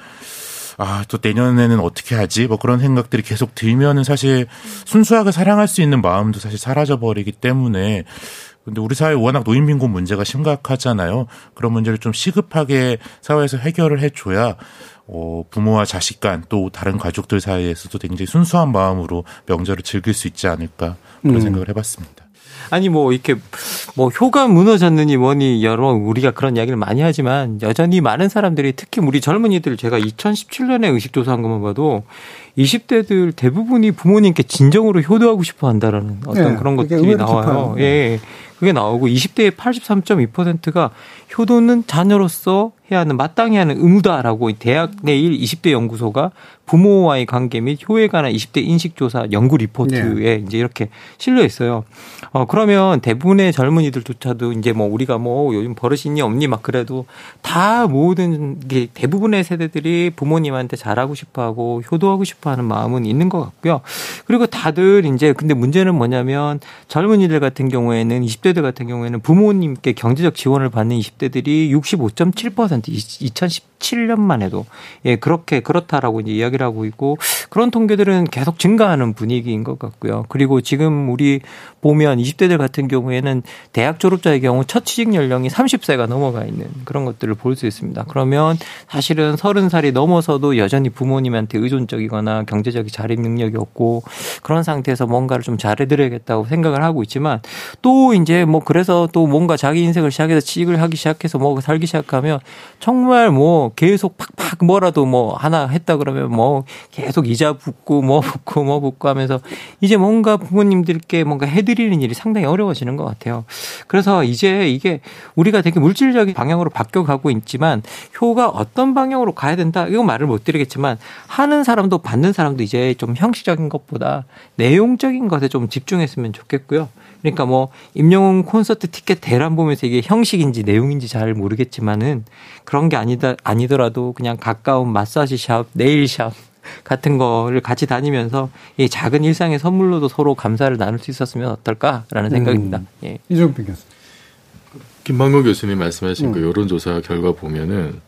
아, 또 내년에는 어떻게 하지? 뭐 그런 생각들이 계속 들면은 사실 순수하게 사랑할 수 있는 마음도 사실 사라져 버리기 때문에 근데 우리 사회 워낙 노인 빈곤 문제가 심각하잖아요. 그런 문제를 좀 시급하게 사회에서 해결을 해줘야 어, 부모와 자식 간 또 다른 가족들 사이에서도 굉장히 순수한 마음으로 명절을 즐길 수 있지 않을까 그런 음. 생각을 해봤습니다. 아니 뭐 이렇게 뭐 효가 무너졌느니 뭐니 여러 우리가 그런 이야기를 많이 하지만 여전히 많은 사람들이 특히 우리 젊은이들 제가 2017년에 의식조사한 것만 봐도 20대들 대부분이 부모님께 진정으로 효도하고 싶어 한다라는 어떤 네, 그런 것들이 나와요. 예. 그게 나오고 20대의 83.2%가 효도는 자녀로서 해야 하는 마땅히 하는 의무다라고 대학 내일 20대 연구소가 부모와의 관계 및 효에 관한 20대 인식 조사 연구 리포트에 네. 이제 이렇게 실려 있어요. 어, 그러면 대부분의 젊은이들조차도 이제 뭐 우리가 뭐 요즘 버릇이 있니 없니 막 그래도 다 모든 게 대부분의 세대들이 부모님한테 잘하고 싶어 하고 효도하고 싶어 하는 마음은 있는 것 같고요. 그리고 다들 이제 근데 문제는 뭐냐면 젊은이들 같은 경우에는 20대들 같은 경우에는 부모님께 경제적 지원을 받는 20대들이 65.7% 2017년 만 해도 예, 그렇게 그렇다라고 이제 이야기를 하고 있고 그런 통계들은 계속 증가하는 분위기인 것 같고요. 그리고 지금 우리 보면 20대들 같은 경우에는 대학 졸업자의 경우 첫 취직 연령이 30세가 넘어가 있는 그런 것들을 볼 수 있습니다. 그러면 사실은 30살이 넘어서도 여전히 부모님한테 의존적이거나 없거나 경제적 자립 능력이 없고 그런 상태에서 뭔가를 좀 잘해드려야겠다고 생각을 하고 있지만 또 이제 뭐 그래서 또 뭔가 자기 인생을 시작해서 취직을 하기 시작해서 뭐 살기 시작하면 정말 뭐 계속 팍팍 뭐라도 뭐 하나 했다 그러면 뭐 계속 이자 붙고 뭐 붙고 뭐 붙고 하면서 이제 뭔가 부모님들께 뭔가 해드리는 일이 상당히 어려워지는 것 같아요. 그래서 이제 이게 우리가 되게 물질적인 방향으로 바뀌어가고 있지만 효가 어떤 방향으로 가야 된다 이건 말을 못 드리겠지만 하는 사람도 받는 사람도 이제 좀 형식적인 것보다 내용적인 것에 좀 집중했으면 좋겠고요. 그러니까 뭐 임영웅 콘서트 티켓 대란 보면서 이게 형식인지 내용인지 잘 모르겠지만은 그런 게 아니다 아니더라도 그냥 가까운 마사지 샵, 네일 샵 같은 거를 같이 다니면서 이 작은 일상의 선물로도 서로 감사를 나눌 수 있었으면 어떨까라는 생각입니다. 음. 예. 이종필 교수. 김만국 교수님 말씀하신 그 음. 그 여론조사 결과 보면은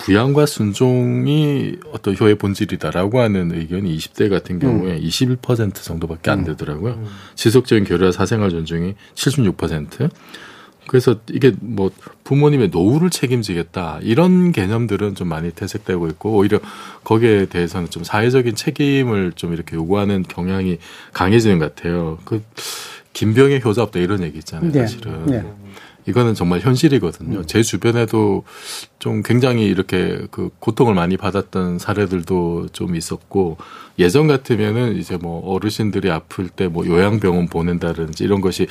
부양과 순종이 어떤 효의 본질이다라고 하는 의견이 20대 같은 경우에 음. 21% 정도밖에 안 음. 되더라고요. 음. 지속적인 교류와 사생활 존중이 76%. 그래서 이게 뭐 부모님의 노후를 책임지겠다 이런 개념들은 좀 많이 퇴색되고 있고 오히려 거기에 대해서는 좀 사회적인 책임을 좀 이렇게 요구하는 경향이 강해지는 것 같아요. 그 김병의 효자 없다 이런 얘기 있잖아요, 네. 사실은. 네. 이거는 정말 현실이거든요. 음. 제 주변에도 좀 굉장히 이렇게 그 고통을 많이 받았던 사례들도 좀 있었고 예전 같으면은 이제 뭐 어르신들이 아플 때 뭐 요양병원 보낸다든지 이런 것이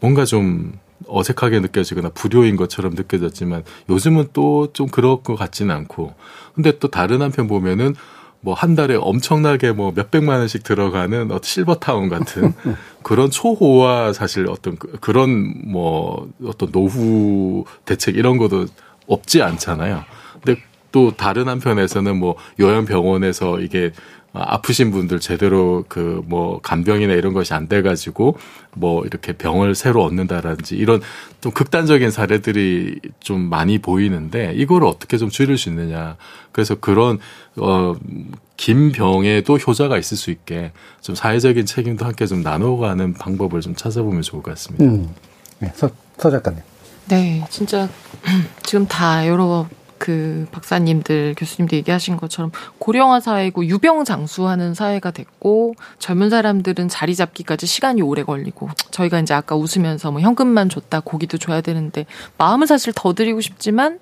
뭔가 좀 어색하게 느껴지거나 불효인 것처럼 느껴졌지만 요즘은 또 좀 그럴 것 같지는 않고 근데 또 다른 한편 보면은 뭐 한 달에 엄청나게 뭐 몇백만 원씩 들어가는 어떤 실버타운 같은 그런 초호화 사실 어떤 그, 그런 뭐 어떤 노후 대책 이런 것도 없지 않잖아요. 근데 또 다른 한편에서는 뭐 요양병원에서 이게 아프신 분들 제대로 그 뭐 간병이나 이런 것이 안 돼가지고 뭐 이렇게 병을 새로 얻는다라든지 이런 좀 극단적인 사례들이 좀 많이 보이는데 이거를 어떻게 좀 줄일 수 있느냐. 그래서 그런 어긴 병에도 효자가 있을 수 있게 좀 사회적인 책임도 함께 좀 나눠가는 방법을 좀 찾아보면 좋을 것 같습니다. 음. 네, 서, 서 작가님. 네, 진짜 지금 다 여러 그 박사님들 교수님들 얘기하신 것처럼 고령화 사회고 유병장수하는 사회가 됐고 젊은 사람들은 자리 잡기까지 시간이 오래 걸리고 저희가 이제 아까 웃으면서 뭐 현금만 줬다 고기도 줘야 되는데 마음은 사실 더 드리고 싶지만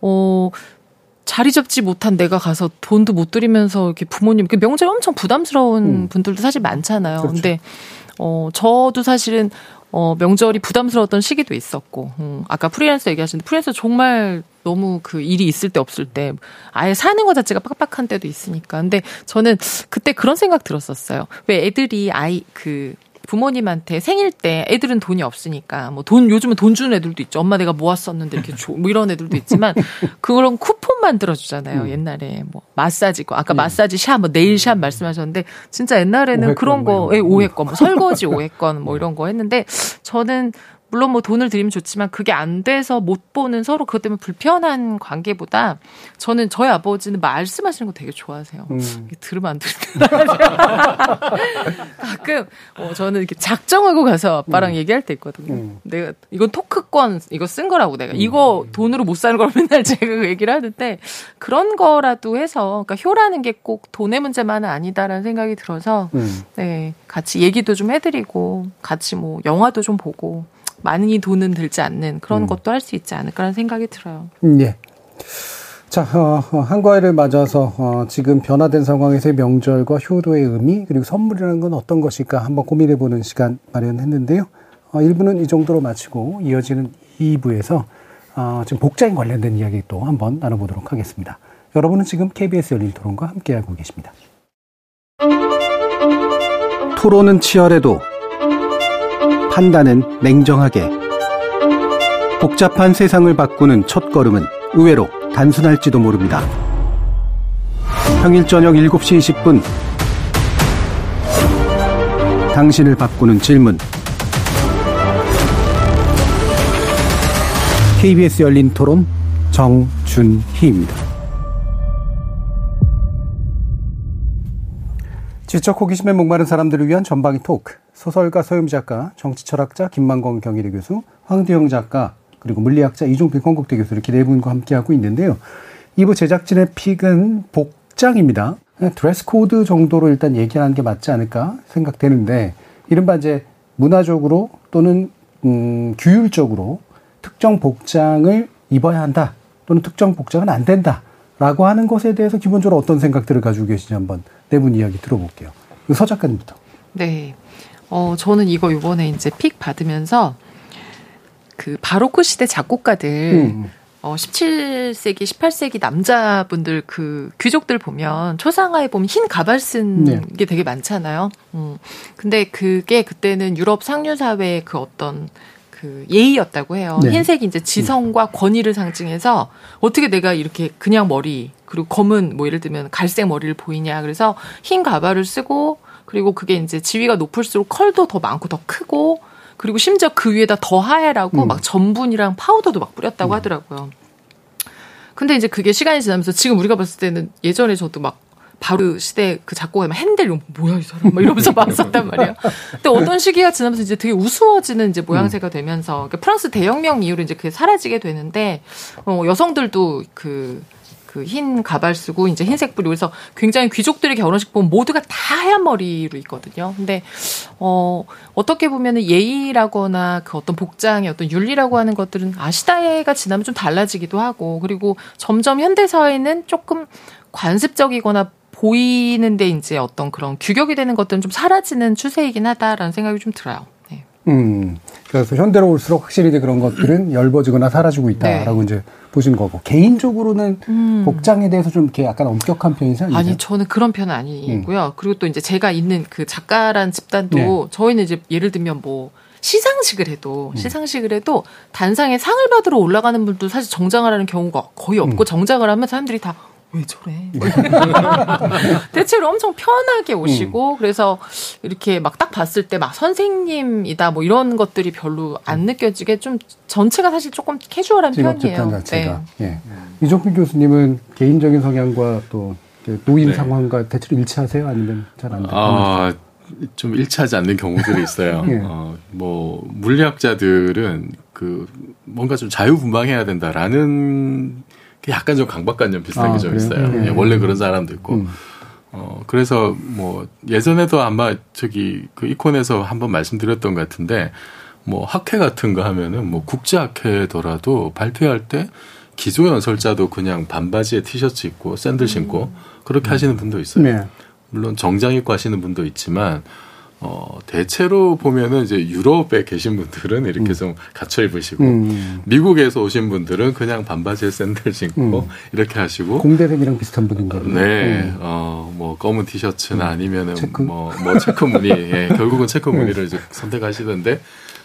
어 자리 잡지 못한 내가 가서 돈도 못 드리면서 이렇게 부모님 그 명절 엄청 부담스러운 음. 분들도 사실 많잖아요. 그렇죠. 근데 어 저도 사실은 어, 명절이 부담스러웠던 시기도 있었고, 음, 아까 프리랜서 얘기하시는데, 프리랜서 정말 너무 그 일이 있을 때 없을 때, 아예 사는 것 자체가 빡빡한 때도 있으니까. 근데 저는 그때 그런 생각 들었었어요. 왜 애들이 아이, 그, 부모님한테 생일 때 애들은 돈이 없으니까 뭐 돈 요즘은 돈 주는 애들도 있죠. 엄마 내가 모았었는데 이렇게 줘. 뭐 이런 애들도 있지만 그런 쿠폰 만들어 주잖아요. 음. 옛날에 뭐 마사지고 아까 음. 마사지 샵, 뭐 네일 샵 말씀하셨는데 진짜 옛날에는 그런 거, 예, 오해권, 뭐 설거지 오해권 뭐 이런 거 했는데 저는 물론 뭐 돈을 드리면 좋지만 그게 안 돼서 못 보는 서로 그것 때문에 불편한 관계보다 저는 저희 아버지는 말씀하시는 거 되게 좋아하세요. 음. 들으면 안 들으면 가끔 어, 저는 이렇게 작정하고 가서 아빠랑 음. 얘기할 때 있거든요. 음. 내가 이건 토크권 이거 쓴 거라고 내가 이거 음. 돈으로 못 사는 걸 맨날 제가 그 얘기를 하는데 그런 거라도 해서 그러니까 효라는 게 꼭 돈의 문제만은 아니다라는 생각이 들어서 음. 네 같이 얘기도 좀 해드리고 같이 뭐 영화도 좀 보고 많이 돈은 들지 않는 그런 음. 것도 할 수 있지 않을까라는 생각이 들어요. 음, 예. 자, 어, 어, 한과일을 맞아서 어, 지금 변화된 상황에서의 명절과 효도의 의미 그리고 선물이라는 건 어떤 것일까 한번 고민해보는 시간 마련했는데요. 어, 1부는 이 정도로 마치고 이어지는 2부에서 어, 지금 복장에 관련된 이야기 또 한번 나눠보도록 하겠습니다. 여러분은 지금 KBS 열린 토론과 함께하고 계십니다. 토론은 치열해도 판단은 냉정하게. 복잡한 세상을 바꾸는 첫 걸음은 의외로 단순할지도 모릅니다. 평일 저녁 7시 20분. 당신을 바꾸는 질문. KBS 열린 토론 정준희입니다. 지적 호기심에 목마른 사람들을 위한 전방위 토크. 소설가 서유미 작가, 정치철학자 김만건 경희대 교수, 황두영 작가, 그리고 물리학자 이종필 건국대 교수 이렇게 네 분과 함께하고 있는데요. 2부 제작진의 픽은 복장입니다. 드레스 코드 정도로 일단 얘기하는 게 맞지 않을까 생각되는데 이른바 이제 문화적으로 또는 음, 규율적으로 특정 복장을 입어야 한다 또는 특정 복장은 안 된다 라고 하는 것에 대해서 기본적으로 어떤 생각들을 가지고 계시는지 한번 네 분 이야기 들어볼게요. 서 작가님부터. 네. 어, 저는 이거 요번에 이제 픽 받으면서 그 바로크 시대 작곡가들 음. 어, 17세기, 18세기 남자분들 그 귀족들 보면 초상화에 보면 흰 가발 쓴게 네. 되게 많잖아요. 음. 근데 그게 그때는 유럽 상류 사회의 그 어떤 그 예의였다고 해요. 네. 흰색이 이제 지성과 권위를 상징해서 어떻게 내가 이렇게 그냥 머리 그리고 검은 뭐 예를 들면 갈색 머리를 보이냐. 그래서 흰 가발을 쓰고 그리고 그게 이제 지위가 높을수록 컬도 더 많고 더 크고 그리고 심지어 그 위에다 더 하해라고 음. 막 전분이랑 파우더도 막 뿌렸다고 음. 하더라고요. 근데 이제 그게 시간이 지나면서 지금 우리가 봤을 때는 예전에 저도 막 바로 시대 그 작곡가 막 핸델 이런 뭐야 이 사람 막 이러면서 봤었단 말이에요. 근데 어떤 시기가 지나면서 이제 되게 우스워지는 이제 모양새가 되면서 그러니까 프랑스 대혁명 이후로 이제 그게 사라지게 되는데 어 여성들도 그 그 흰 가발 쓰고 이제 흰색 뿌리 그래서 굉장히 귀족들의 결혼식 보면 모두가 다 하얀 머리로 있거든요. 근데 어 어떻게 보면은 예의라거나 그 어떤 복장의 어떤 윤리라고 하는 것들은 아시다가 지나면 좀 달라지기도 하고 그리고 점점 현대 사회는 조금 관습적이거나 보이는데 이제 어떤 그런 규격이 되는 것들은 좀 사라지는 추세이긴 하다라는 생각이 좀 들어요. 네. 음. 그래서 현대로 올수록 확실히 그런 것들은 엷어지거나 사라지고 있다라고 네. 이제 보신 거고 개인적으로는 음. 복장에 대해서 좀 이렇게 약간 엄격한 편이세요? 아니 저는 그런 편은 아니고요. 음. 그리고 또 이제 제가 있는 그 작가란 집단도 네. 저희는 이제 예를 들면 뭐 시상식을 해도 음. 시상식을 해도 단상에 상을 받으러 올라가는 분도 사실 정장을 하는 경우가 거의 없고 음. 정장을 하면 사람들이 다 왜 저래? 대체로 엄청 편하게 오시고 음. 그래서 이렇게 막 딱 봤을 때 막 선생님이다 뭐 이런 것들이 별로 안 음. 느껴지게 좀 전체가 사실 조금 캐주얼한 편이에요. 자체가. 네. 예. 이종필 교수님은 개인적인 성향과 또 노인 네. 상황과 대체로 일치하세요? 아니면 잘 안 돼요? 아, 좀 일치하지 않는 경우들이 있어요. 예. 어, 뭐 물리학자들은 그 뭔가 좀 자유분방해야 된다라는 약간 좀 강박관념 비슷한 아, 게좀 그래요? 있어요. 네. 예, 원래 그런 사람도 있고. 음. 어, 그래서 뭐 예전에도 아마 저기 그 이콘에서 한번 말씀드렸던 것 같은데 뭐 학회 같은 거 하면은 뭐 국제학회더라도 발표할 때 기조 연설자도 그냥 반바지에 티셔츠 입고 샌들 신고 음. 그렇게 하시는 분도 있어요. 네. 물론 정장 입고 하시는 분도 있지만 어, 대체로 보면은 이제 유럽에 계신 분들은 이렇게 음. 좀 갖춰 입으시고, 음. 미국에서 오신 분들은 그냥 반바지에 샌들 신고, 음. 이렇게 하시고. 공대생이랑 비슷한 분인가요? 네, 음. 어, 뭐, 검은 티셔츠나 음. 아니면은 체크? 뭐, 뭐, 체크 무늬, 예, 결국은 체크 네. 무늬를 이제 선택하시던데,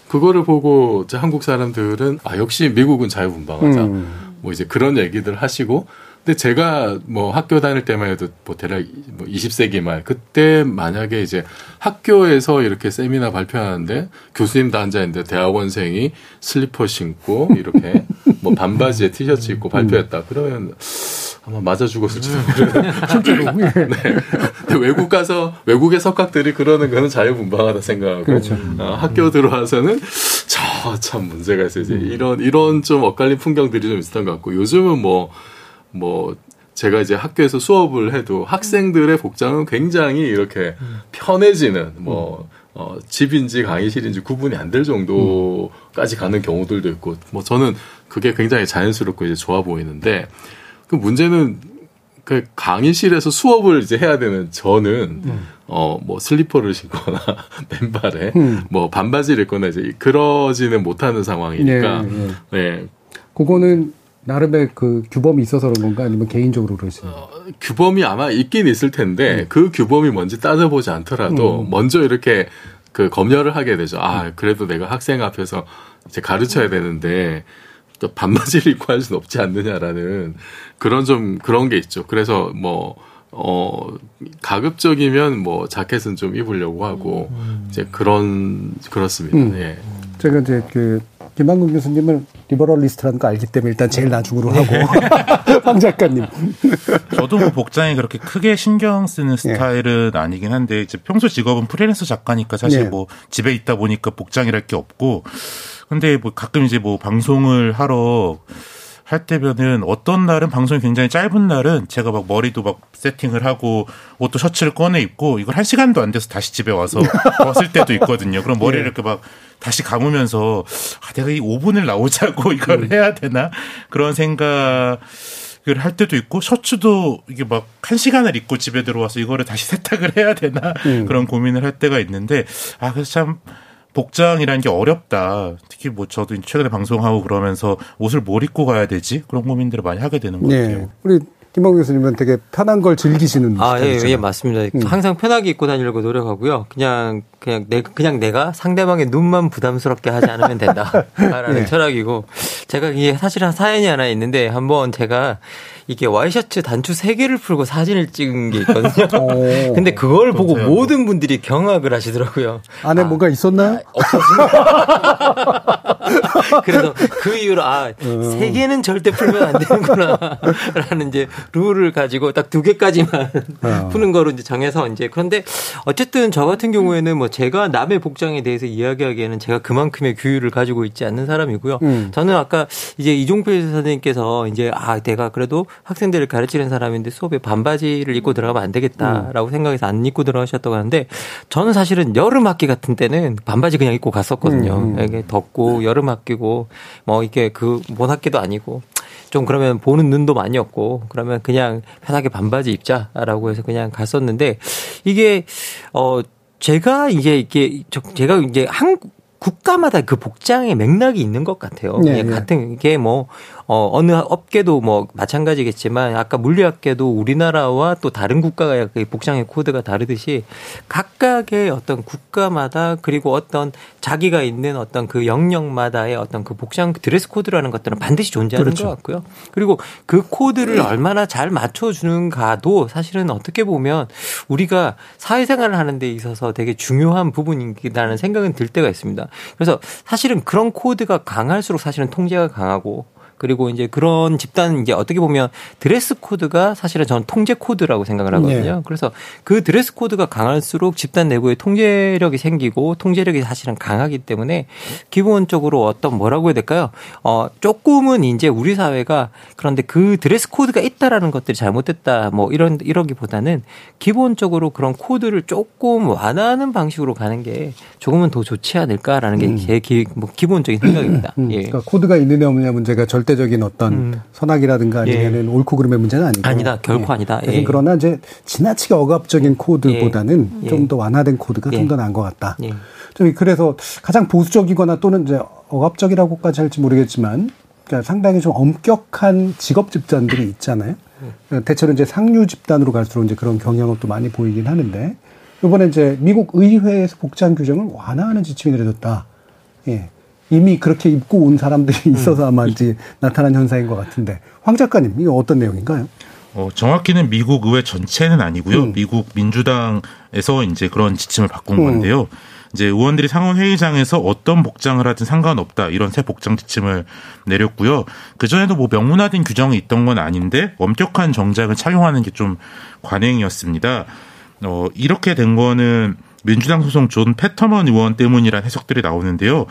그거를 보고 이제 한국 사람들은, 아, 역시 미국은 자유분방하자. 음. 뭐 이제 그런 얘기들 하시고, 근데 제가 뭐 학교 다닐 때만 해도 뭐 대략 뭐 20세기 말 그때 만약에 이제 학교에서 이렇게 세미나 발표하는데 교수님도 앉아 있는데 대학원생이 슬리퍼 신고 이렇게 뭐 반바지에 티셔츠 입고 발표했다. 그러면 아마 맞아 죽었을지도 모르는 실제로 네. 외국 가서 외국의 석학들이 그러는 거는 자유분방하다 생각하고 그렇죠. 어, 학교 들어와서는 저 참 문제가 있어요. 이제 이런 이런 좀 엇갈린 풍경들이 좀 있었던 것 같고 요즘은 뭐 뭐 제가 이제 학교에서 수업을 해도 학생들의 복장은 굉장히 이렇게 편해지는 뭐 어, 집인지 강의실인지 구분이 안 될 정도까지 가는 경우들도 있고 뭐 저는 그게 굉장히 자연스럽고 이제 좋아 보이는데 그 문제는 그 강의실에서 수업을 이제 해야 되는 저는 음. 어뭐 슬리퍼를 신거나 맨발에 음. 뭐 반바지를 입거나 이제 그러지는 못하는 상황이니까 네, 네. 네. 그거는 나름의 그 규범이 있어서 그런 건가 아니면 개인적으로 그러시나요? 어, 규범이 아마 있긴 있을 텐데 음. 그 규범이 뭔지 따져보지 않더라도 음. 먼저 이렇게 그 검열을 하게 되죠. 아 그래도 내가 학생 앞에서 이제 가르쳐야 되는데 또 반바지를 입고 할 수는 없지 않느냐라는 그런 좀 그런 게 있죠. 그래서 뭐 어, 가급적이면 뭐 자켓은 좀 입으려고 하고 음. 이제 그런 그렇습니다. 음. 예. 제가 이제 그 김한근 교수님을 리버럴리스트라는 거 알기 때문에 일단 제일 나중으로 하고 네. 황 작가님. 저도 뭐 복장에 그렇게 크게 신경 쓰는 네. 스타일은 네. 아니긴 한데 이제 평소 직업은 프리랜서 작가니까 사실 네. 뭐 집에 있다 보니까 복장이랄 게 없고 근데 뭐 가끔 이제 뭐 방송을 하러 할 때면은 어떤 날은 방송이 굉장히 짧은 날은 제가 막 머리도 막 세팅을 하고 옷도 셔츠를 꺼내 입고 이걸 한 시간도 안 돼서 다시 집에 와서 벗을 때도 있거든요. 그럼 머리를 예. 이렇게 막 다시 감으면서 아, 내가 이 5분을 나오자고 이걸 음. 해야 되나 그런 생각. 할 때도 있고 셔츠도 이게 막 한 시간을 입고 집에 들어와서 이거를 다시 세탁을 해야 되나 음. 그런 고민을 할 때가 있는데 아 그래서 참 복장이라는 게 어렵다. 특히 뭐 저도 최근에 방송하고 그러면서 옷을 뭘 입고 가야 되지? 그런 고민들을 많이 하게 되는 것 네. 같아요. 우리 김범 교수님은 되게 편한 걸 즐기시는 아, 예, 예, 맞습니다. 음. 항상 편하게 입고 다니려고 노력하고요. 그냥 그냥 내 그냥 내가 상대방의 눈만 부담스럽게 하지 않으면 된다라는 네. 철학이고 제가 이게 사실은 사연이 하나 있는데 한번 제가 이게 와이셔츠 단추 3개를 풀고 사진을 찍은 게 있거든요. 오, 근데 그걸 보고 그렇죠. 모든 분들이 경악을 하시더라고요. 안에 아, 뭔가 있었나요? 없었습니다. 그래서 그 이후로 아, 음. 3개는 절대 풀면 안 되는구나. 라는 이제 룰을 가지고 딱 두 개까지만 어. 푸는 거로 이제 정해서 이제 그런데 어쨌든 저 같은 경우에는 뭐 제가 남의 복장에 대해서 이야기하기에는 제가 그만큼의 규율을 가지고 있지 않는 사람이고요. 음. 저는 아까 이제 이종필 선생님께서 이제 아, 내가 그래도 학생들을 가르치는 사람인데 수업에 반바지를 입고 들어가면 안 되겠다라고 음. 생각해서 안 입고 들어가셨다고 하는데 저는 사실은 여름 학기 같은 때는 반바지 그냥 입고 갔었거든요. 음. 음. 이게 덥고 여름 학기 고 뭐 이게 그본 학기도 아니고 좀 그러면 보는 눈도 많이 없고 그러면 그냥 편하게 반바지 입자라고 해서 그냥 갔었는데 이게 어 제가 이제 이게 제가 이제 한국 국가마다 그 복장의 맥락이 있는 것 같아요. 네, 네. 같은 게 뭐, 어, 어느 업계도 뭐 마찬가지겠지만 아까 물리학계도 우리나라와 또 다른 국가가 그 복장의 코드가 다르듯이 각각의 어떤 국가마다 그리고 어떤 자기가 있는 어떤 그 영역마다의 어떤 그 복장 드레스 코드라는 것들은 반드시 존재하는 그렇죠. 것 같고요. 그리고 그 코드를 얼마나 잘 맞춰주는가도 사실은 어떻게 보면 우리가 사회생활을 하는 데 있어서 되게 중요한 부분이라는 생각은 들 때가 있습니다. 그래서 사실은 그런 코드가 강할수록 사실은 통제가 강하고 그리고 이제 그런 집단 이제 어떻게 보면 드레스 코드가 사실은 저는 통제 코드라고 생각을 하거든요. 네. 그래서 그 드레스 코드가 강할수록 집단 내부에 통제력이 생기고 통제력이 사실은 강하기 때문에 기본적으로 어떤 뭐라고 해야 될까요? 어 조금은 이제 우리 사회가 그런데 그 드레스 코드가 있다라는 것들이 잘못됐다 뭐 이런 이러기보다는 기본적으로 그런 코드를 조금 완화하는 방식으로 가는 게 조금은 더 좋지 않을까라는 게 제 음. 기, 뭐 기본적인 생각입니다. 음. 예. 그러니까 코드가 있느냐 없느냐 문제가 절대 절대적인 어떤 음. 선악이라든가 아니면은 예. 옳고 그름의 문제는 아니고 아니다 결코 예. 아니다. 예. 그러나 이제 지나치게 억압적인 코드보다는 예. 좀더 완화된 코드가 좀 더 나은 것 같다. 예. 좀 그래서 가장 보수적이거나 또는 이제 억압적이라고까지 할지 모르겠지만 그러니까 상당히 좀 엄격한 직업 집단들이 있잖아요. 음. 대체로 이제 상류 집단으로 갈수록 이제 그런 경향을 또 많이 보이긴 하는데 이번에 이제 미국 의회에서 복장 규정을 완화하는 지침이 내려졌다. 예. 이미 그렇게 입고 온 사람들이 음. 있어서 아마 이제 나타난 현상인 것 같은데 황 작가님 이거 어떤 내용인가요? 어, 정확히는 미국 의회 전체는 아니고요. 음. 미국 민주당에서 이제 그런 지침을 바꾼 음. 건데요. 이제 의원들이 상원 회의장에서 어떤 복장을 하든 상관없다 이런 새 복장 지침을 내렸고요. 그 전에도 뭐 명문화된 규정이 있던 건 아닌데 엄격한 정장을 착용하는 게 좀 관행이었습니다. 어, 이렇게 된 거는 민주당 소속 존 페터먼 의원 때문이란 해석들이 나오는데요.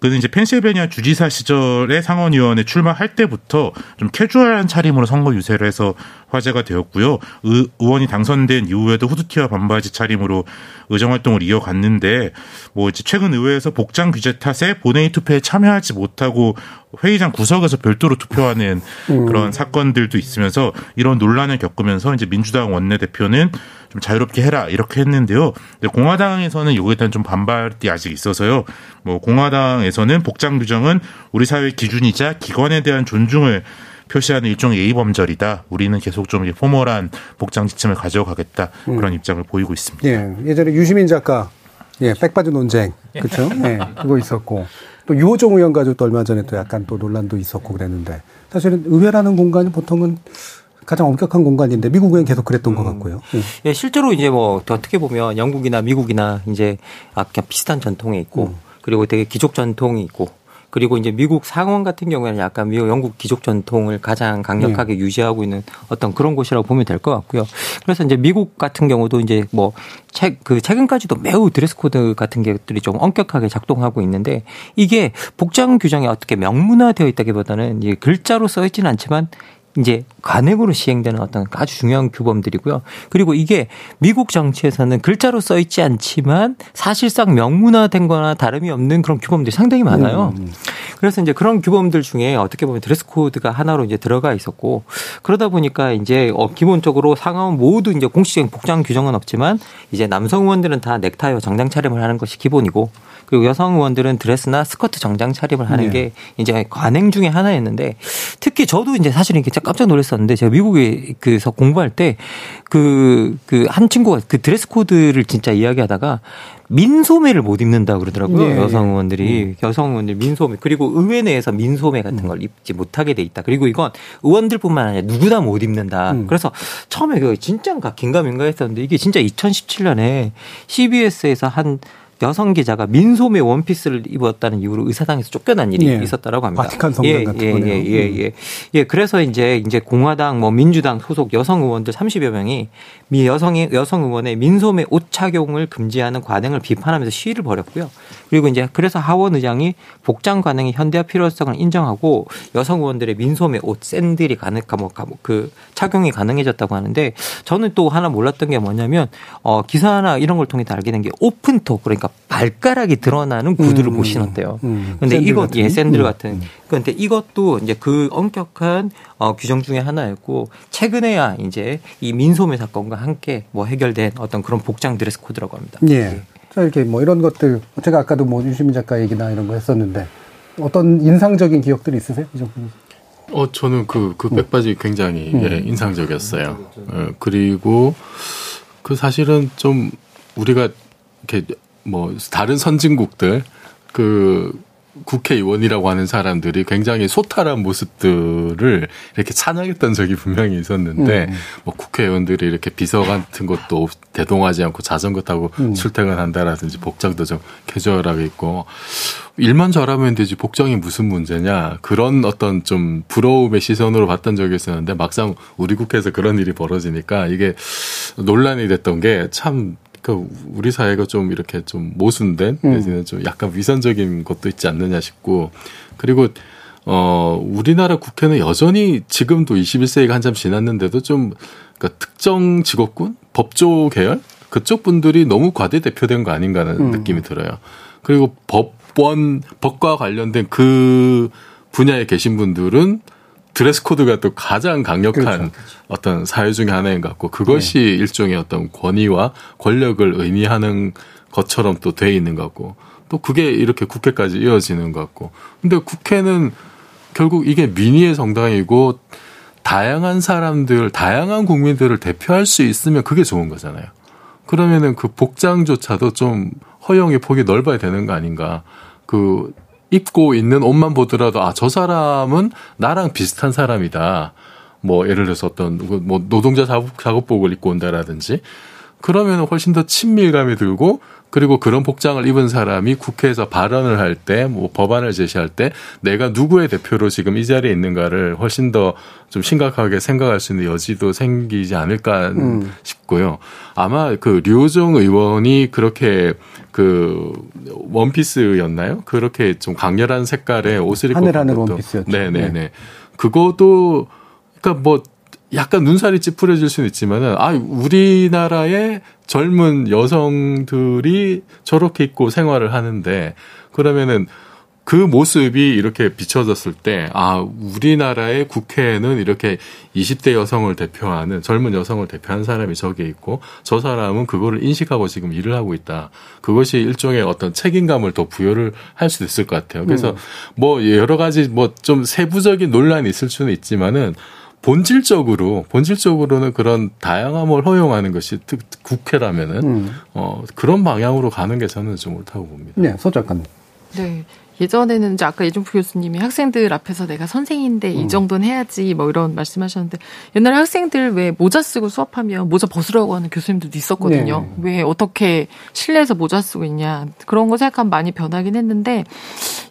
그는 이제 펜실베니아 주지사 시절에 상원의원에 출마할 때부터 좀 캐주얼한 차림으로 선거 유세를 해서 화제가 되었고요. 의, 원이 당선된 이후에도 후드티와 반바지 차림으로 의정 활동을 이어갔는데 뭐 이제 최근 의회에서 복장 규제 탓에 본회의 투표에 참여하지 못하고 회의장 구석에서 별도로 투표하는 음. 그런 사건들도 있으면서 이런 논란을 겪으면서 이제 민주당 원내대표는 좀 자유롭게 해라 이렇게 했는데요. 공화당에서는 이거에 대한 좀 반발이 아직 있어서요. 뭐 공화당에서는 복장 규정은 우리 사회 기준이자 기관에 대한 존중을 표시하는 일종의 예의 범절이다. 우리는 계속 좀 포멀한 복장 지침을 가져가겠다. 음. 그런 입장을 보이고 있습니다. 예, 예전에 유시민 작가 예, 백바지 논쟁 그렇죠? 예, 그거 있었고 또 유호정 의원 가지고 또 얼마 전에 또 약간 또 논란도 있었고 그랬는데 사실은 의회라는 공간이 보통은 가장 엄격한 공간인데 미국은 계속 그랬던 음. 것 같고요. 예. 예, 실제로 이제 뭐 어떻게 보면 영국이나 미국이나 이제 아, 그냥 비슷한 전통에 있고 음. 그리고 되게 귀족 전통이 있고 그리고 이제 미국 상원 같은 경우에는 약간 미국 영국 귀족 전통을 가장 강력하게 네. 유지하고 있는 어떤 그런 곳이라고 보면 될 것 같고요. 그래서 이제 미국 같은 경우도 이제 뭐 책, 그 최근까지도 매우 드레스 코드 같은 것들이 좀 엄격하게 작동하고 있는데 이게 복장 규정이 어떻게 명문화되어 있다기보다는 이제 글자로 써 있지는 않지만 이제 관행으로 시행되는 어떤 아주 중요한 규범들이고요. 그리고 이게 미국 정치에서는 글자로 써 있지 않지만 사실상 명문화된 거나 다름이 없는 그런 규범들이 상당히 많아요. 음. 그래서 이제 그런 규범들 중에 어떻게 보면 드레스 코드가 하나로 이제 들어가 있었고 그러다 보니까 이제 어 기본적으로 상하원 모두 이제 공식적인 복장 규정은 없지만 이제 남성 의원들은 다 넥타이와 정장 차림을 하는 것이 기본이고 그리고 여성 의원들은 드레스나 스커트 정장 차림을 하는 네. 게 이제 관행 중에 하나였는데 특히 저도 이제 사실 이렇게 깜짝 놀랐었는데 제가 미국에 그서 공부할 때 그 그 한 친구가 그 드레스 코드를 진짜 이야기하다가 민소매를 못 입는다 그러더라고요. 네. 여성 의원들이 음. 여성 의원들 민소매 그리고 의회 내에서 민소매 같은 걸 입지 못하게 돼 있다. 그리고 이건 의원들뿐만 아니라 누구나 못 입는다. 음. 그래서 처음에 그 진짜인가 긴가민가 했었는데 이게 진짜 2017년에 CBS에서 한 여성 기자가 민소매 원피스를 입었다는 이유로 의사당에서 쫓겨난 일이 예. 있었다라고 합니다. 바티칸 성당 예, 같은 예, 거네요. 예, 예, 예, 예. 그래서 이제 이제 공화당 뭐 민주당 소속 여성 의원들 30여 명이 미 여성의 여성 의원의 민소매 옷 착용을 금지하는 관행을 비판하면서 시위를 벌였고요. 그리고 이제 그래서 하원 의장이 복장 관행의 현대화 필요성을 인정하고 여성 의원들의 민소매 옷 샌들이 가능한 뭐그 착용이 가능해졌다고 하는데 저는 또 하나 몰랐던 게 뭐냐면 어 기사나 이런 걸 통해 알게 된 게 오픈톡 그러니까 발가락이 드러나는 구두를 음, 못 신었대요. 음, 근데 이것 예 샌들 같은 음. 그런데 이것도 이제 그 엄격한 어, 규정 중에 하나였고 최근에야 이제 이 민소매 사건과 함께 뭐 해결된 어떤 그런 복장 드레스 코드라고 합니다. 예. 예. 이렇게 뭐 이런 것들 제가 아까도 뭐 유시민 작가 얘기나 이런 거 했었는데 어떤 인상적인 기억들이 있으세요? 어 저는 그그 그 백바지 굉장히 음. 예, 인상적이었어요. 예, 그리고 그 사실은 좀 우리가 이렇게 뭐 다른 선진국들 그 국회의원이라고 하는 사람들이 굉장히 소탈한 모습들을 이렇게 찬양했던 적이 분명히 있었는데 음. 뭐 국회의원들이 이렇게 비서 같은 것도 대동하지 않고 자전거 타고 음. 출퇴근한다라든지 복장도 좀 캐주얼하게 있고 일만 잘하면 되지 복장이 무슨 문제냐 그런 어떤 좀 부러움의 시선으로 봤던 적이 있었는데 막상 우리 국회에서 그런 일이 벌어지니까 이게 논란이 됐던 게 참 그 우리 사회가 좀 이렇게 좀 모순된 음. 내지는 좀 약간 위선적인 것도 있지 않느냐 싶고 그리고 어 우리나라 국회는 여전히 지금도 21세기가 한참 지났는데도 좀 그러니까 특정 직업군 법조 계열 그쪽 분들이 너무 과대 대표된 거 아닌가라는 음. 느낌이 들어요. 그리고 법원 법과 관련된 그 분야에 계신 분들은 드레스 코드가 또 가장 강력한 그렇죠. 어떤 사회 중의 하나인 것 같고 그것이 네. 일종의 어떤 권위와 권력을 의미하는 것처럼 또 돼 있는 것 같고 또 그게 이렇게 국회까지 이어지는 것 같고 근데 국회는 결국 이게 민의의 정당이고 다양한 사람들, 다양한 국민들을 대표할 수 있으면 그게 좋은 거잖아요. 그러면은 그 복장조차도 좀 허용의 폭이 넓어야 되는 거 아닌가. 그 입고 있는 옷만 보더라도 아 저 사람은 나랑 비슷한 사람이다. 뭐 예를 들어서 어떤 뭐 노동자 작업, 작업복을 입고 온다라든지 그러면 훨씬 더 친밀감이 들고 그리고 그런 복장을 입은 사람이 국회에서 발언을 할 때, 뭐 법안을 제시할 때 내가 누구의 대표로 지금 이 자리에 있는가를 훨씬 더 좀 심각하게 생각할 수 있는 여지도 생기지 않을까 음. 싶고요. 아마 그 류호정 의원이 그렇게 그 원피스였나요? 그렇게 좀 강렬한 색깔의 옷을 입고 하늘하늘 원피스였죠. 네네네. 네. 그거도 그러니까 뭐 약간 눈살이 찌푸려질 수는 있지만은 아 우리나라의 젊은 여성들이 저렇게 입고 생활을 하는데 그러면은 그 모습이 이렇게 비춰졌을 때, 아, 우리나라의 국회에는 이렇게 20대 여성을 대표하는, 젊은 여성을 대표하는 사람이 저기 있고, 저 사람은 그거를 인식하고 지금 일을 하고 있다. 그것이 일종의 어떤 책임감을 더 부여를 할 수도 있을 것 같아요. 그래서 음. 뭐 여러 가지 뭐 좀 세부적인 논란이 있을 수는 있지만은, 본질적으로 본질적으로는 그런 다양함을 허용하는 것이 특, 국회라면은 음. 어 그런 방향으로 가는 게 저는 좀 옳다고 봅니다. 네, 서 작가님. 네. 예전에는 이제 아까 예준표 교수님이 학생들 앞에서 내가 선생인데 음. 이 정도는 해야지 뭐 이런 말씀하셨는데 옛날에 학생들 왜 모자 쓰고 수업하면 모자 벗으라고 하는 교수님들도 있었거든요. 네. 왜 어떻게 실내에서 모자 쓰고 있냐 그런 거 생각하면 많이 변하긴 했는데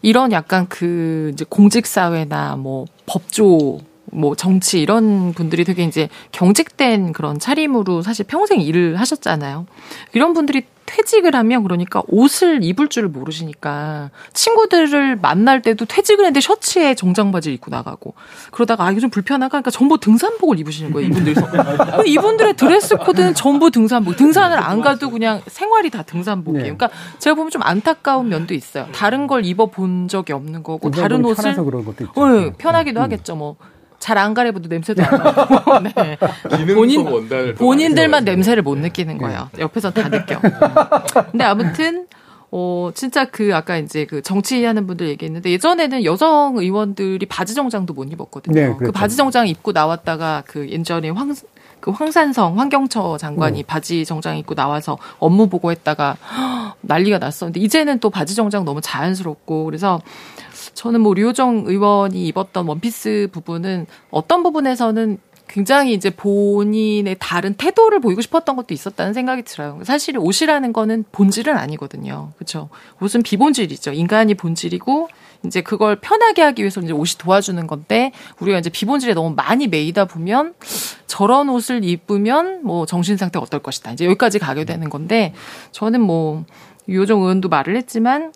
이런 약간 그 이제 공직 사회나 뭐 법조 뭐 정치 이런 분들이 되게 이제 경직된 그런 차림으로 사실 평생 일을 하셨잖아요. 이런 분들이 퇴직을 하면 그러니까 옷을 입을 줄 모르시니까 친구들을 만날 때도 퇴직을 했는데 셔츠에 정장 바지를 입고 나가고 그러다가 아 이게 좀 불편하니까 그러니까 전부 등산복을 입으시는 거예요 이분들이 이분들의 드레스 코드는 전부 등산복. 등산을 안 가도 그냥 생활이 다 등산복이에요. 네. 그러니까 제가 보면 좀 안타까운 면도 있어요. 다른 걸 입어 본 적이 없는 거고 다른 옷을 네, 편하기도 음. 하겠죠 뭐 잘 안 가려봐도 냄새도 안 나고. 네. 본인, 본인들만 냄새를 못 느끼는 거예요. 네. 옆에서 다 느껴. 근데 아무튼, 어, 진짜 그, 아까 이제 그 정치하는 분들 얘기했는데 예전에는 여성 의원들이 바지 정장도 못 입었거든요. 네, 그 그렇죠. 그 바지 정장 입고 나왔다가 그 예전에 황, 그 황산성 환경처 장관이 음. 바지 정장 입고 나와서 업무 보고했다가 난리가 났었는데 이제는 또 바지 정장 너무 자연스럽고 그래서 저는 뭐 류호정 의원이 입었던 원피스 부분은 어떤 부분에서는 굉장히 이제 본인의 다른 태도를 보이고 싶었던 것도 있었다는 생각이 들어요. 사실 옷이라는 거는 본질은 아니거든요. 그렇죠? 옷은 비본질이죠. 인간이 본질이고 이제 그걸 편하게 하기 위해서 이제 옷이 도와주는 건데 우리가 이제 비본질에 너무 많이 매이다 보면 저런 옷을 입으면 뭐 정신 상태가 어떨 것이다. 이제 여기까지 가게 되는 건데 저는 뭐 유호정 의원도 말을 했지만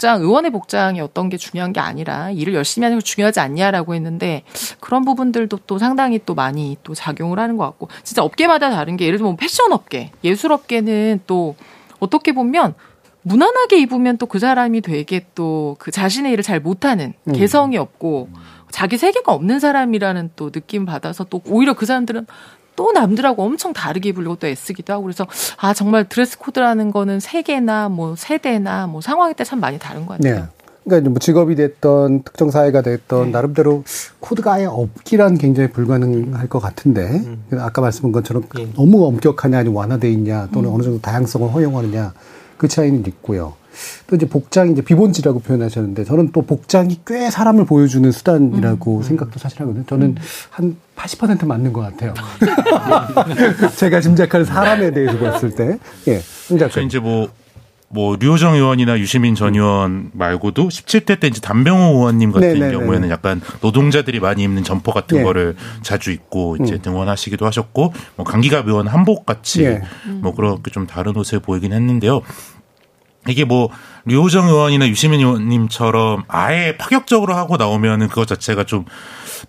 복장, 의원의 복장이 어떤 게 중요한 게 아니라 일을 열심히 하는 게 중요하지 않냐라고 했는데 그런 부분들도 또 상당히 또 많이 또 작용을 하는 것 같고 진짜 업계마다 다른 게 예를 들면 패션 업계, 예술 업계는 또 어떻게 보면 무난하게 입으면 또 그 사람이 되게 또 그 자신의 일을 잘 못하는 음. 개성이 없고 자기 세계가 없는 사람이라는 또 느낌 받아서 또 오히려 그 사람들은 또 남들하고 엄청 다르게 입으려고 또 애쓰기도 하고 그래서 아 정말 드레스 코드라는 거는 세계나 뭐 세대나 뭐 상황에 따라 참 많이 다른 것 같아요. 네. 그러니까 뭐 직업이 됐던 특정 사회가 됐던 네. 나름대로 코드가 아예 없기란 굉장히 불가능할 것 같은데 음. 아까 말씀한 것처럼 네. 너무 엄격하냐 아니면 완화돼 있냐 또는 음. 어느 정도 다양성을 허용하느냐 그 차이는 있고요. 또 이제 복장이 이제 비본질이라고 표현하셨는데 저는 또 복장이 꽤 사람을 보여주는 수단이라고 음, 음. 생각도 사실 하거든요. 저는 음. 한80% 맞는 것 같아요. 제가 짐작하는 사람에 대해서 봤을 때. 예. 그래서 이제 뭐, 뭐, 류호정 의원이나 유시민 전 의원 말고도 17대 때 이제 담병호 의원님 같은 네네네. 경우에는 약간 노동자들이 많이 입는 점퍼 같은 네. 거를 자주 입고 이제 음. 등원하시기도 하셨고, 뭐, 강기갑 의원 한복 같이 네. 뭐, 그렇게 좀 다른 옷을 보이긴 했는데요. 이게 뭐 류호정 의원이나 유시민 의원님처럼 아예 파격적으로 하고 나오면은 그것 자체가 좀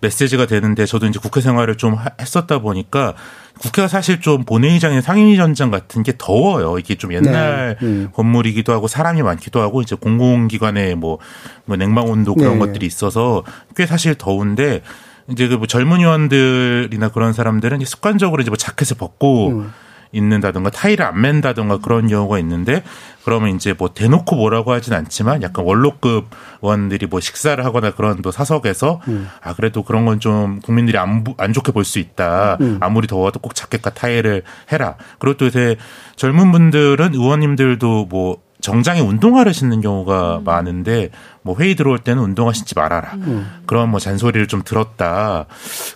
메시지가 되는데 저도 이제 국회 생활을 좀 했었다 보니까 국회가 사실 좀 본회의장이나 상임위원장 같은 게 더워요. 이게 좀 옛날 네. 음. 건물이기도 하고 사람이 많기도 하고 이제 공공기관에 뭐, 뭐 냉방 온도 그런 네. 것들이 있어서 꽤 사실 더운데 이제 그 뭐 젊은 의원들이나 그런 사람들은 습관적으로 이제 뭐 자켓을 벗고 음. 있는다든가 타일을 안 맨다든가 그런 경우가 있는데 그러면 이제 뭐 대놓고 뭐라고 하진 않지만 약간 원로급 의원들이 뭐 식사를 하거나 그런 또 사석에서 음. 아 그래도 그런 건 좀 국민들이 안, 안 좋게 볼 수 있다. 음. 아무리 더워도 꼭 자켓과 타일을 해라. 그리고 또 이제 젊은 분들은 의원님들도 뭐 정장에 운동화를 신는 경우가 음. 많은데 뭐 회의 들어올 때는 운동화 신지 말아라. 음. 그런 뭐 잔소리를 좀 들었다.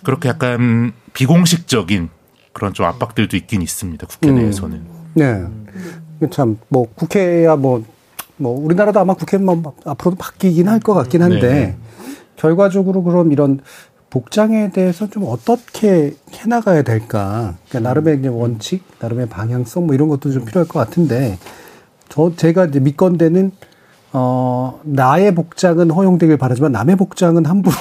그렇게 약간 비공식적인 그런 좀 압박들도 있긴 있습니다. 국회 음. 내에서는. 네. 참, 뭐, 국회야 뭐, 뭐, 우리나라도 아마 국회만 앞으로도 바뀌긴 할 것 같긴 한데, 네. 결과적으로 그럼 이런 복장에 대해서 좀 어떻게 해나가야 될까. 그러니까 나름의 이제 원칙, 나름의 방향성 뭐 이런 것도 좀 필요할 것 같은데, 저, 제가 이제 믿건대는 어, 나의 복장은 허용되길 바라지만 남의 복장은 함부로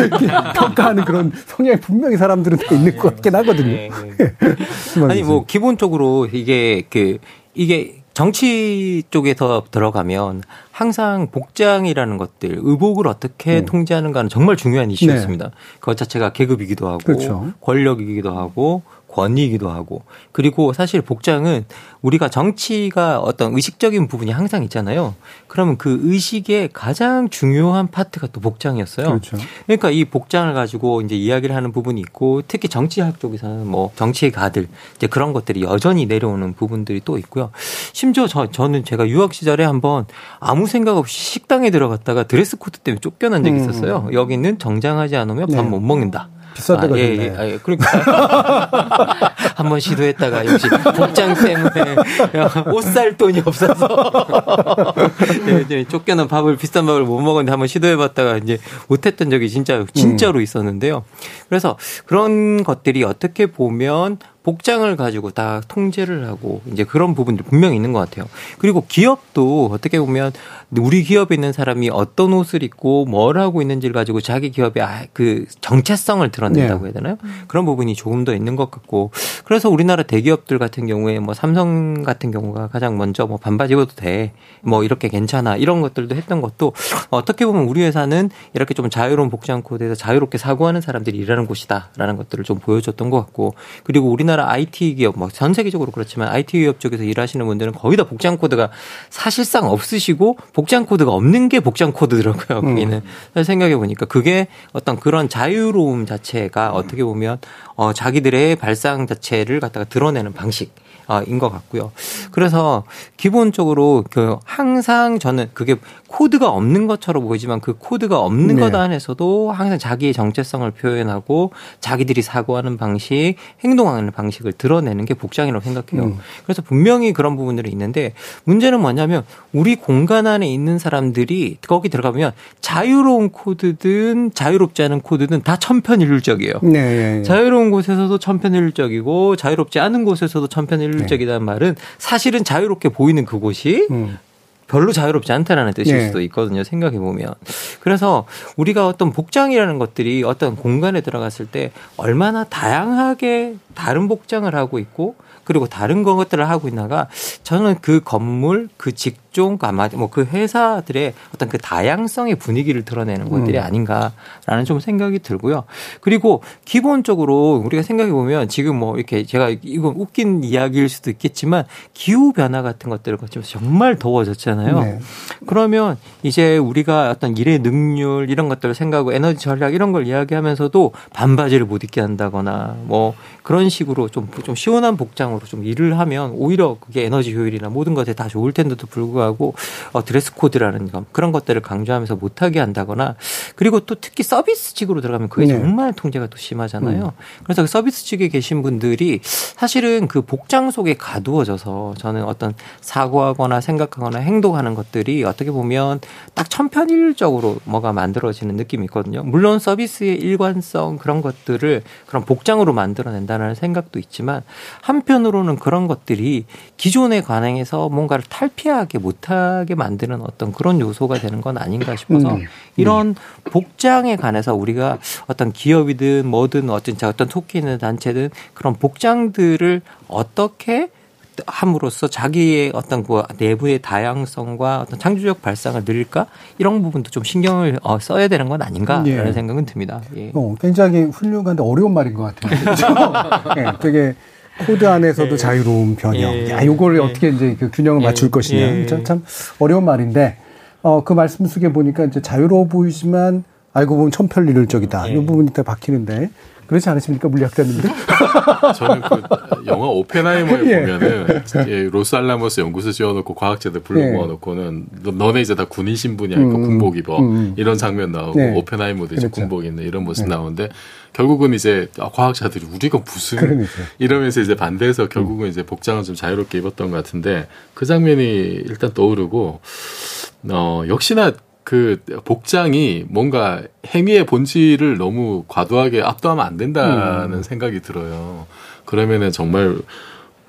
평가하는 그런 성향이 분명히 사람들은 있는 것 같긴 하거든요. 네, 네. 아니, 뭐, 기본적으로 이게 그, 이게 정치 쪽에서 들어가면 항상 복장이라는 것들, 의복을 어떻게 네. 통제하는가는 정말 중요한 이슈였습니다. 네. 그것 자체가 계급이기도 하고, 그렇죠. 권력이기도 하고, 권위이기도 하고 그리고 사실 복장은 우리가 정치가 어떤 의식적인 부분이 항상 있잖아요. 그러면 그 의식의 가장 중요한 파트가 또 복장이었어요. 그렇죠. 그러니까 이 복장을 가지고 이제 이야기를 하는 부분이 있고 특히 정치학 쪽에서는 뭐 정치의 가들 이제 그런 것들이 여전히 내려오는 부분들이 또 있고요. 심지어 저, 저는 제가 유학 시절에 한번 아무 생각 없이 식당에 들어갔다가 드레스 코드 때문에 쫓겨난 적이 음. 있었어요. 음. 여기는 정장하지 않으면 밥 못 네. 먹는다. 비싼 데가 아, 예, 예, 아, 예. 그러니까 한번 시도했다가 역시 복장 때문에 옷 살 돈이 없어서 예, 쫓겨난 밥을 비싼 밥을 못 먹었는데 한번 시도해봤다가 이제 못했던 적이 진짜 진짜로 음. 있었는데요. 그래서 그런 것들이 어떻게 보면 복장을 가지고 다 통제를 하고 이제 그런 부분들이 분명히 있는 것 같아요. 그리고 기업도 어떻게 보면 우리 기업에 있는 사람이 어떤 옷을 입고 뭘 하고 있는지를 가지고 자기 기업의 아, 그 정체성을 드러낸다고 네. 해야 되나요? 그런 부분이 조금 더 있는 것 같고 그래서 우리나라 대기업들 같은 경우에 뭐 삼성 같은 경우가 가장 먼저 뭐 반바지 입어도 돼. 뭐 이렇게 괜찮아. 이런 것들도 했던 것도 어떻게 보면 우리 회사는 이렇게 좀 자유로운 복장 코드에서 자유롭게 사고하는 사람들이 일하는 곳이다라는 것들을 좀 보여줬던 것 같고 그리고 우리나라 우리나라 IT 기업, 뭐 전 세계적으로 그렇지만 IT 기업 쪽에서 일하시는 분들은 거의 다 복장 코드가 사실상 없으시고 복장 코드가 없는 게 복장 코드더라고요. 음. 거기는 음. 생각해 보니까 그게 어떤 그런 자유로움 자체가 어떻게 보면 어 자기들의 발상 자체를 갖다가 드러내는 방식. 인 것 같고요. 그래서 기본적으로 그 항상 저는 그게 코드가 없는 것처럼 보이지만 그 코드가 없는 네. 것 안에서도 항상 자기의 정체성을 표현하고 자기들이 사고하는 방식, 행동하는 방식을 드러내는 게 복장이라고 생각해요. 음. 그래서 분명히 그런 부분들이 있는데 문제는 뭐냐면 우리 공간 안에 있는 사람들이 거기 들어가면 자유로운 코드든 자유롭지 않은 코드든 다 천편일률적이에요. 네, 네, 네. 자유로운 곳에서도 천편일률적이고 자유롭지 않은 곳에서도 천편일률적이라는 네. 말은 사실은 자유롭게 보이는 그곳이 음. 별로 자유롭지 않다라는 뜻일 네. 수도 있거든요. 생각해 보면. 그래서 우리가 어떤 복장이라는 것들이 어떤 공간에 들어갔을 때 얼마나 다양하게 다른 복장을 하고 있고 그리고 다른 것들을 하고 있나가 저는 그 건물, 그 직 종, 아마 뭐 그 회사들의 어떤 그 다양성의 분위기를 드러내는 것들이 음. 아닌가라는 좀 생각이 들고요. 그리고 기본적으로 우리가 생각해 보면 지금 뭐 이렇게 제가 이건 웃긴 이야기일 수도 있겠지만 기후 변화 같은 것들을 거치면서 정말 더워졌잖아요. 네. 그러면 이제 우리가 어떤 일의 능률 이런 것들을 생각하고 에너지 전략 이런 걸 이야기하면서도 반바지를 못 입게 한다거나 뭐 그런 식으로 좀, 좀 시원한 복장으로 좀 일을 하면 오히려 그게 에너지 효율이나 모든 것에 다 좋을 텐데도 불구하고 어, 드레스 코드라는 것 그런 것들을 강조하면서 못하게 한다거나 그리고 또 특히 서비스직으로 들어가면 그게 네. 정말 통제가 또 심하잖아요. 음. 그래서 그 서비스직에 계신 분들이 사실은 그 복장 속에 가두어져서 저는 어떤 사고하거나 생각하거나 행동하는 것들이 어떻게 보면 딱 천편일률적으로 뭐가 만들어지는 느낌이 있거든요. 물론 서비스의 일관성 그런 것들을 그런 복장으로 만들어낸다는 생각도 있지만 한편으로는 그런 것들이 기존의 관행에서 뭔가를 탈피하게 못 하게 만드는 어떤 그런 요소가 되는 건 아닌가 싶어서 음. 이런 복장에 관해서 우리가 어떤 기업이든 뭐든 어떤 어떤 토끼는 단체든 그런 복장들을 어떻게 함으로써 자기의 어떤 그 내부의 다양성과 어떤 창조적 발상을 늘릴까 이런 부분도 좀 신경을 어, 써야 되는 건 아닌가라는 예. 생각은 듭니다. 예. 어, 굉장히 훌륭한데 어려운 말인 것 같아요. 네, 되게 코드 안에서도 예. 자유로운 변형. 예. 야, 요걸 예. 어떻게 이제 그 균형을 맞출 것이냐. 참, 참 어려운 말인데 어, 그 말씀 속에 보니까 이제 자유로워 보이지만 알고 보면 천편일률적이다. 이 부분이 딱 박히는데 그렇지 않으십니까, 물리학자님들? 저는 그 영화 오펜하이머에 예. 보면은 예, 로스 알라모스 연구소 지어놓고 과학자들 불러 예. 모아놓고는 너네 이제 다 군인 신분이야, 음, 군복 입어 음, 음. 이런 장면 나오고 네. 오펜하이머도 이제 그렇죠. 군복 입는 이런 모습 네. 나오는데 결국은 이제 과학자들이 우리가 무슨 그러니까. 이러면서 이제 반대해서 결국은 음. 이제 복장을 좀 자유롭게 입었던 것 같은데 그 장면이 일단 떠오르고 어 역시나 그 복장이 뭔가 행위의 본질을 너무 과도하게 압도하면 안 된다는 음. 생각이 들어요. 그러면은 정말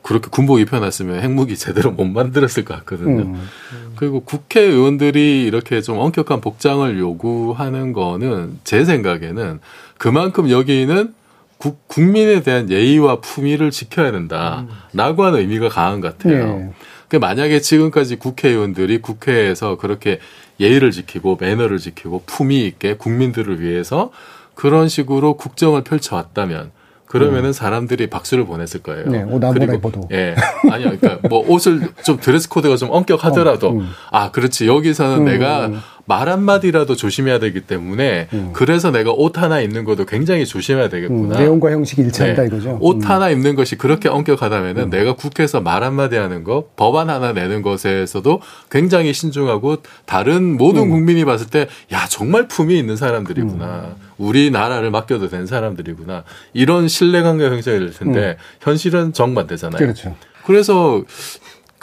그렇게 군복 입혀놨으면 핵무기 제대로 못 만들었을 것 같거든요. 음. 그리고 국회의원들이 이렇게 좀 엄격한 복장을 요구하는 거는 제 생각에는 그만큼 여기는 국, 국민에 대한 예의와 품위를 지켜야 된다라고 하는 의미가 강한 것 같아요. 네. 그 만약에 지금까지 국회의원들이 국회에서 그렇게 예의를 지키고 매너를 지키고 품위 있게 국민들을 위해서 그런 식으로 국정을 펼쳐왔다면 그러면은 음. 사람들이 박수를 보냈을 거예요. 네, 옷 아무나 입어도. 예. 아니요. 그러니까 뭐 옷을 좀 드레스 코드가 좀 엄격하더라도 어, 음. 아, 그렇지. 여기서는 음. 내가 말 한마디라도 조심해야 되기 때문에 음. 그래서 내가 옷 하나 입는 것도 굉장히 조심해야 되겠구나. 음, 내용과 형식이 일치한다 네. 이거죠. 옷 음. 하나 입는 것이 그렇게 엄격하다면은 음. 내가 국회에서 말 한마디 하는 거, 법안 하나 내는 것에서도 굉장히 신중하고 다른 모든 음. 국민이 봤을 때 야, 정말 품이 있는 사람들이구나. 우리나라를 맡겨도 된 사람들이구나. 이런 신뢰관계 형성이 될 텐데 현실은 정반대잖아요. 그렇죠. 그래서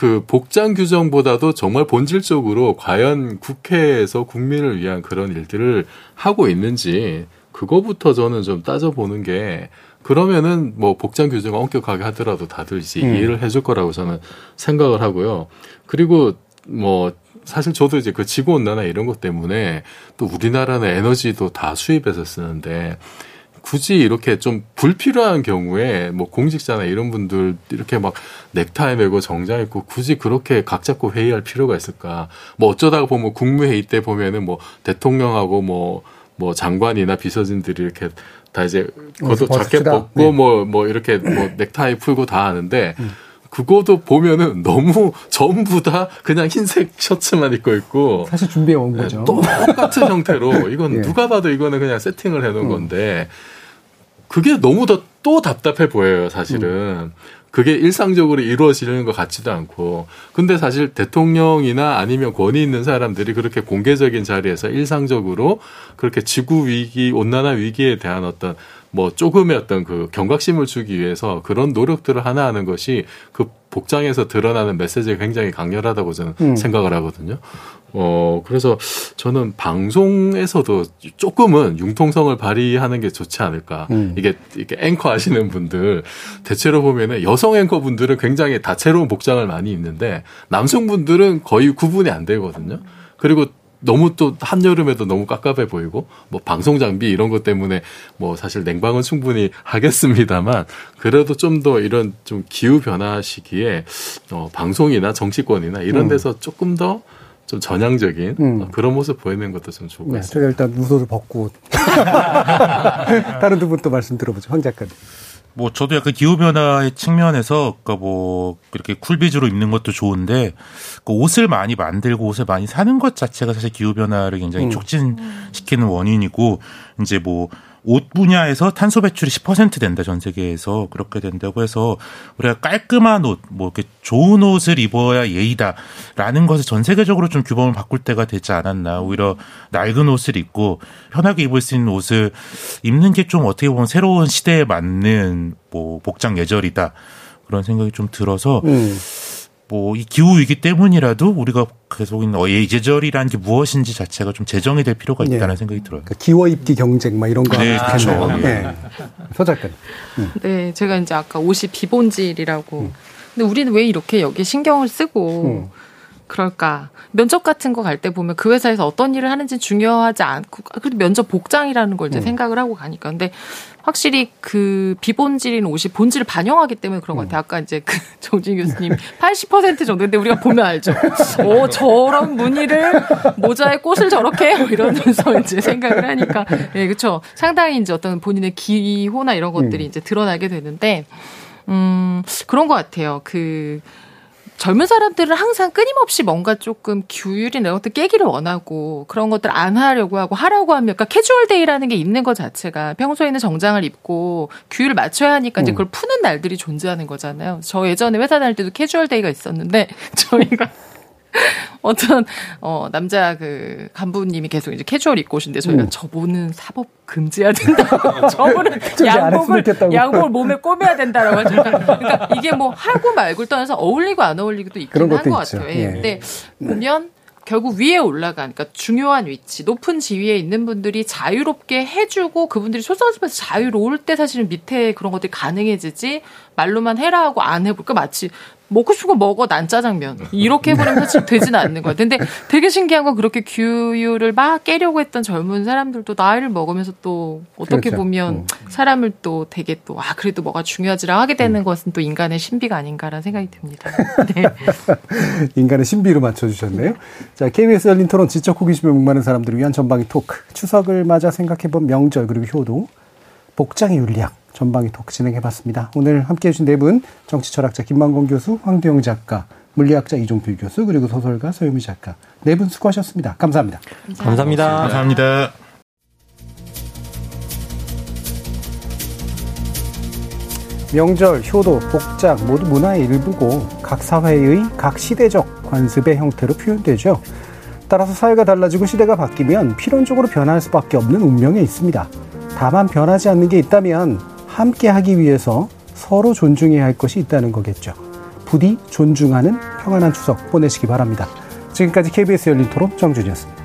그 복장 규정보다도 정말 본질적으로 과연 국회에서 국민을 위한 그런 일들을 하고 있는지 그거부터 저는 좀 따져보는 게 그러면은 뭐 복장 규정을 엄격하게 하더라도 다들 이제 음. 이해를 해줄 거라고 저는 생각을 하고요. 그리고 뭐 사실 저도 이제 그 지구 온난화 이런 것 때문에 또 우리나라는 에너지도 다 수입해서 쓰는데 굳이 이렇게 좀 불필요한 경우에 뭐 공직자나 이런 분들 이렇게 막 넥타이 메고 정장 입고 굳이 그렇게 각 잡고 회의할 필요가 있을까? 뭐 어쩌다가 보면 국무회의 때 보면은 뭐 대통령하고 뭐뭐 뭐 장관이나 비서진들이 이렇게 다 이제 겉옷 자켓 벗고 뭐뭐 네. 뭐 이렇게 뭐 넥타이 풀고 다 하는데 음. 그거도 보면은 너무 전부 다 그냥 흰색 셔츠만 입고 있고 사실 준비해 온 네, 거죠. 똑같은 형태로 이건 예. 누가 봐도 이거는 그냥 세팅을 해놓은 음. 건데 그게 너무 더 또 답답해 보여요. 사실은 음. 그게 일상적으로 이루어지는 것 같지도 않고 근데 사실 대통령이나 아니면 권위 있는 사람들이 그렇게 공개적인 자리에서 일상적으로 그렇게 지구 위기 온난화 위기에 대한 어떤 뭐 조금의 어떤 그 경각심을 주기 위해서 그런 노력들을 하나 하는 것이 그 복장에서 드러나는 메시지가 굉장히 강렬하다고 저는 음. 생각을 하거든요. 어, 그래서 저는 방송에서도 조금은 융통성을 발휘하는 게 좋지 않을까. 음. 이게, 이게 앵커 하시는 분들, 대체로 보면은 여성 앵커 분들은 굉장히 다채로운 복장을 많이 입는데, 남성분들은 거의 구분이 안 되거든요. 그리고 너무 또 한여름에도 너무 깝깝해 보이고 뭐 방송 장비 이런 것 때문에 뭐 사실 냉방은 충분히 하겠습니다만 그래도 좀 더 이런 좀 기후 변화 시기에 어 방송이나 정치권이나 이런 음. 데서 음. 조금 더 좀 전향적인 음. 그런 모습 보이는 것도 좀 좋을 것 네, 같습니다. 제가 일단 우소를 벗고 다른 두 분 또 말씀 들어보죠. 황 작가님. 뭐 저도 약간 기후 변화의 측면에서 그러니까 뭐 이렇게 쿨비즈로 입는 것도 좋은데 그 옷을 많이 만들고 옷을 많이 사는 것 자체가 사실 기후 변화를 굉장히 음. 촉진시키는 원인이고 이제 뭐 옷 분야에서 탄소 배출이 10% 된다 전 세계에서 그렇게 된다고 해서 우리가 깔끔한 옷, 뭐 이렇게 좋은 옷을 입어야 예의다라는 것을 전 세계적으로 좀 규범을 바꿀 때가 되지 않았나. 오히려 낡은 옷을 입고 편하게 입을 수 있는 옷을 입는 게 좀 어떻게 보면 새로운 시대에 맞는 뭐 복장 예절이다 그런 생각이 좀 들어서. 음. 뭐 이 기후 위기 때문이라도 우리가 계속 있는 예절이라는 게 무엇인지 자체가 좀 제정이 될 필요가 있다는 네. 생각이 들어요. 그러니까 기워 입기 경쟁 막 이런 거 네, 그렇죠. 네. 서 작가님. 음. 네, 제가 이제 아까 옷이 비본질이라고. 음. 근데 우리는 왜 이렇게 여기 신경을 쓰고 음. 그럴까? 면접 같은 거 갈 때 보면 그 회사에서 어떤 일을 하는지 중요하지 않고 그래도 면접 복장이라는 걸 이제 음. 생각을 하고 가니까 근데 확실히 그 비본질인 옷이 본질을 반영하기 때문에 그런 것 같아요. 음. 아까 이제 그 정진 교수님 80% 정도인데 우리가 보면 알죠. 오 저런 무늬를 모자에 꽃을 저렇게 이러면서 이제 생각을 하니까 예, 네, 그렇죠. 상당히 이제 어떤 본인의 기호나 이런 것들이 음. 이제 드러나게 되는데 음 그런 것 같아요. 그 젊은 사람들은 항상 끊임없이 뭔가 조금 규율이나 이런 것들 깨기를 원하고 그런 것들 안 하려고 하고 하라고 하면 그러니까 캐주얼 데이라는 게 있는 것 자체가 평소에는 정장을 입고 규율을 맞춰야 하니까 이제 음. 그걸 푸는 날들이 존재하는 거잖아요. 저 예전에 회사 다닐 때도 캐주얼 데이가 있었는데 저희가 어떤 어 남자 그 간부님이 계속 이제 캐주얼 입고 오신데 저희가 음. 저분은 사복 금지해야 된다. 저분은 양복을 양복을 몸에 꼬매야 된다라고 하죠. 그러니까 이게 뭐 하고 말고 떠나서 어울리고 안 어울리고도 있긴 한 것 같아요. 예. 예. 근데 보면 결국 위에 올라간 그러니까 중요한 위치, 높은 지위에 있는 분들이 자유롭게 해주고 그분들이 소설숲에서 자유로울 때 사실은 밑에 그런 것들이 가능해지지 말로만 해라 하고 안 해볼까 마치 먹고 싶은 거 먹어 난 짜장면 이렇게 해버리면 사실 되지는 않는 거야. 근데 되게 신기한 건 그렇게 규율을 막 깨려고 했던 젊은 사람들도 나이를 먹으면서 또 어떻게 그렇죠. 보면 음. 사람을 또 되게 또 아 그래도 뭐가 중요하지라 하게 되는 음. 것은 또 인간의 신비가 아닌가라는 생각이 듭니다. 네. 인간의 신비로 맞춰주셨네요. 자 KBS 열린 토론 지적 호기심에 목마른 사람들을 위한 전방위 토크 추석을 맞아 생각해본 명절 그리고 효도 복장의 윤리학 전방위 토크 진행해봤습니다. 오늘 함께해 주신 네 분 정치철학자 김만곤 교수, 황두영 작가, 물리학자 이종필 교수 그리고 소설가 서유미 작가 네 분 수고하셨습니다. 감사합니다. 감사합니다. 감사합니다. 명절, 효도, 복장 모두 문화의 일부고 각 사회의 각 시대적 관습의 형태로 표현되죠. 따라서 사회가 달라지고 시대가 바뀌면 필연적으로 변할 수밖에 없는 운명에 있습니다. 다만 변하지 않는 게 있다면 함께 하기 위해서 서로 존중해야 할 것이 있다는 거겠죠. 부디 존중하는 평안한 추석 보내시기 바랍니다. 지금까지 KBS 열린 토론 정준이었습니다.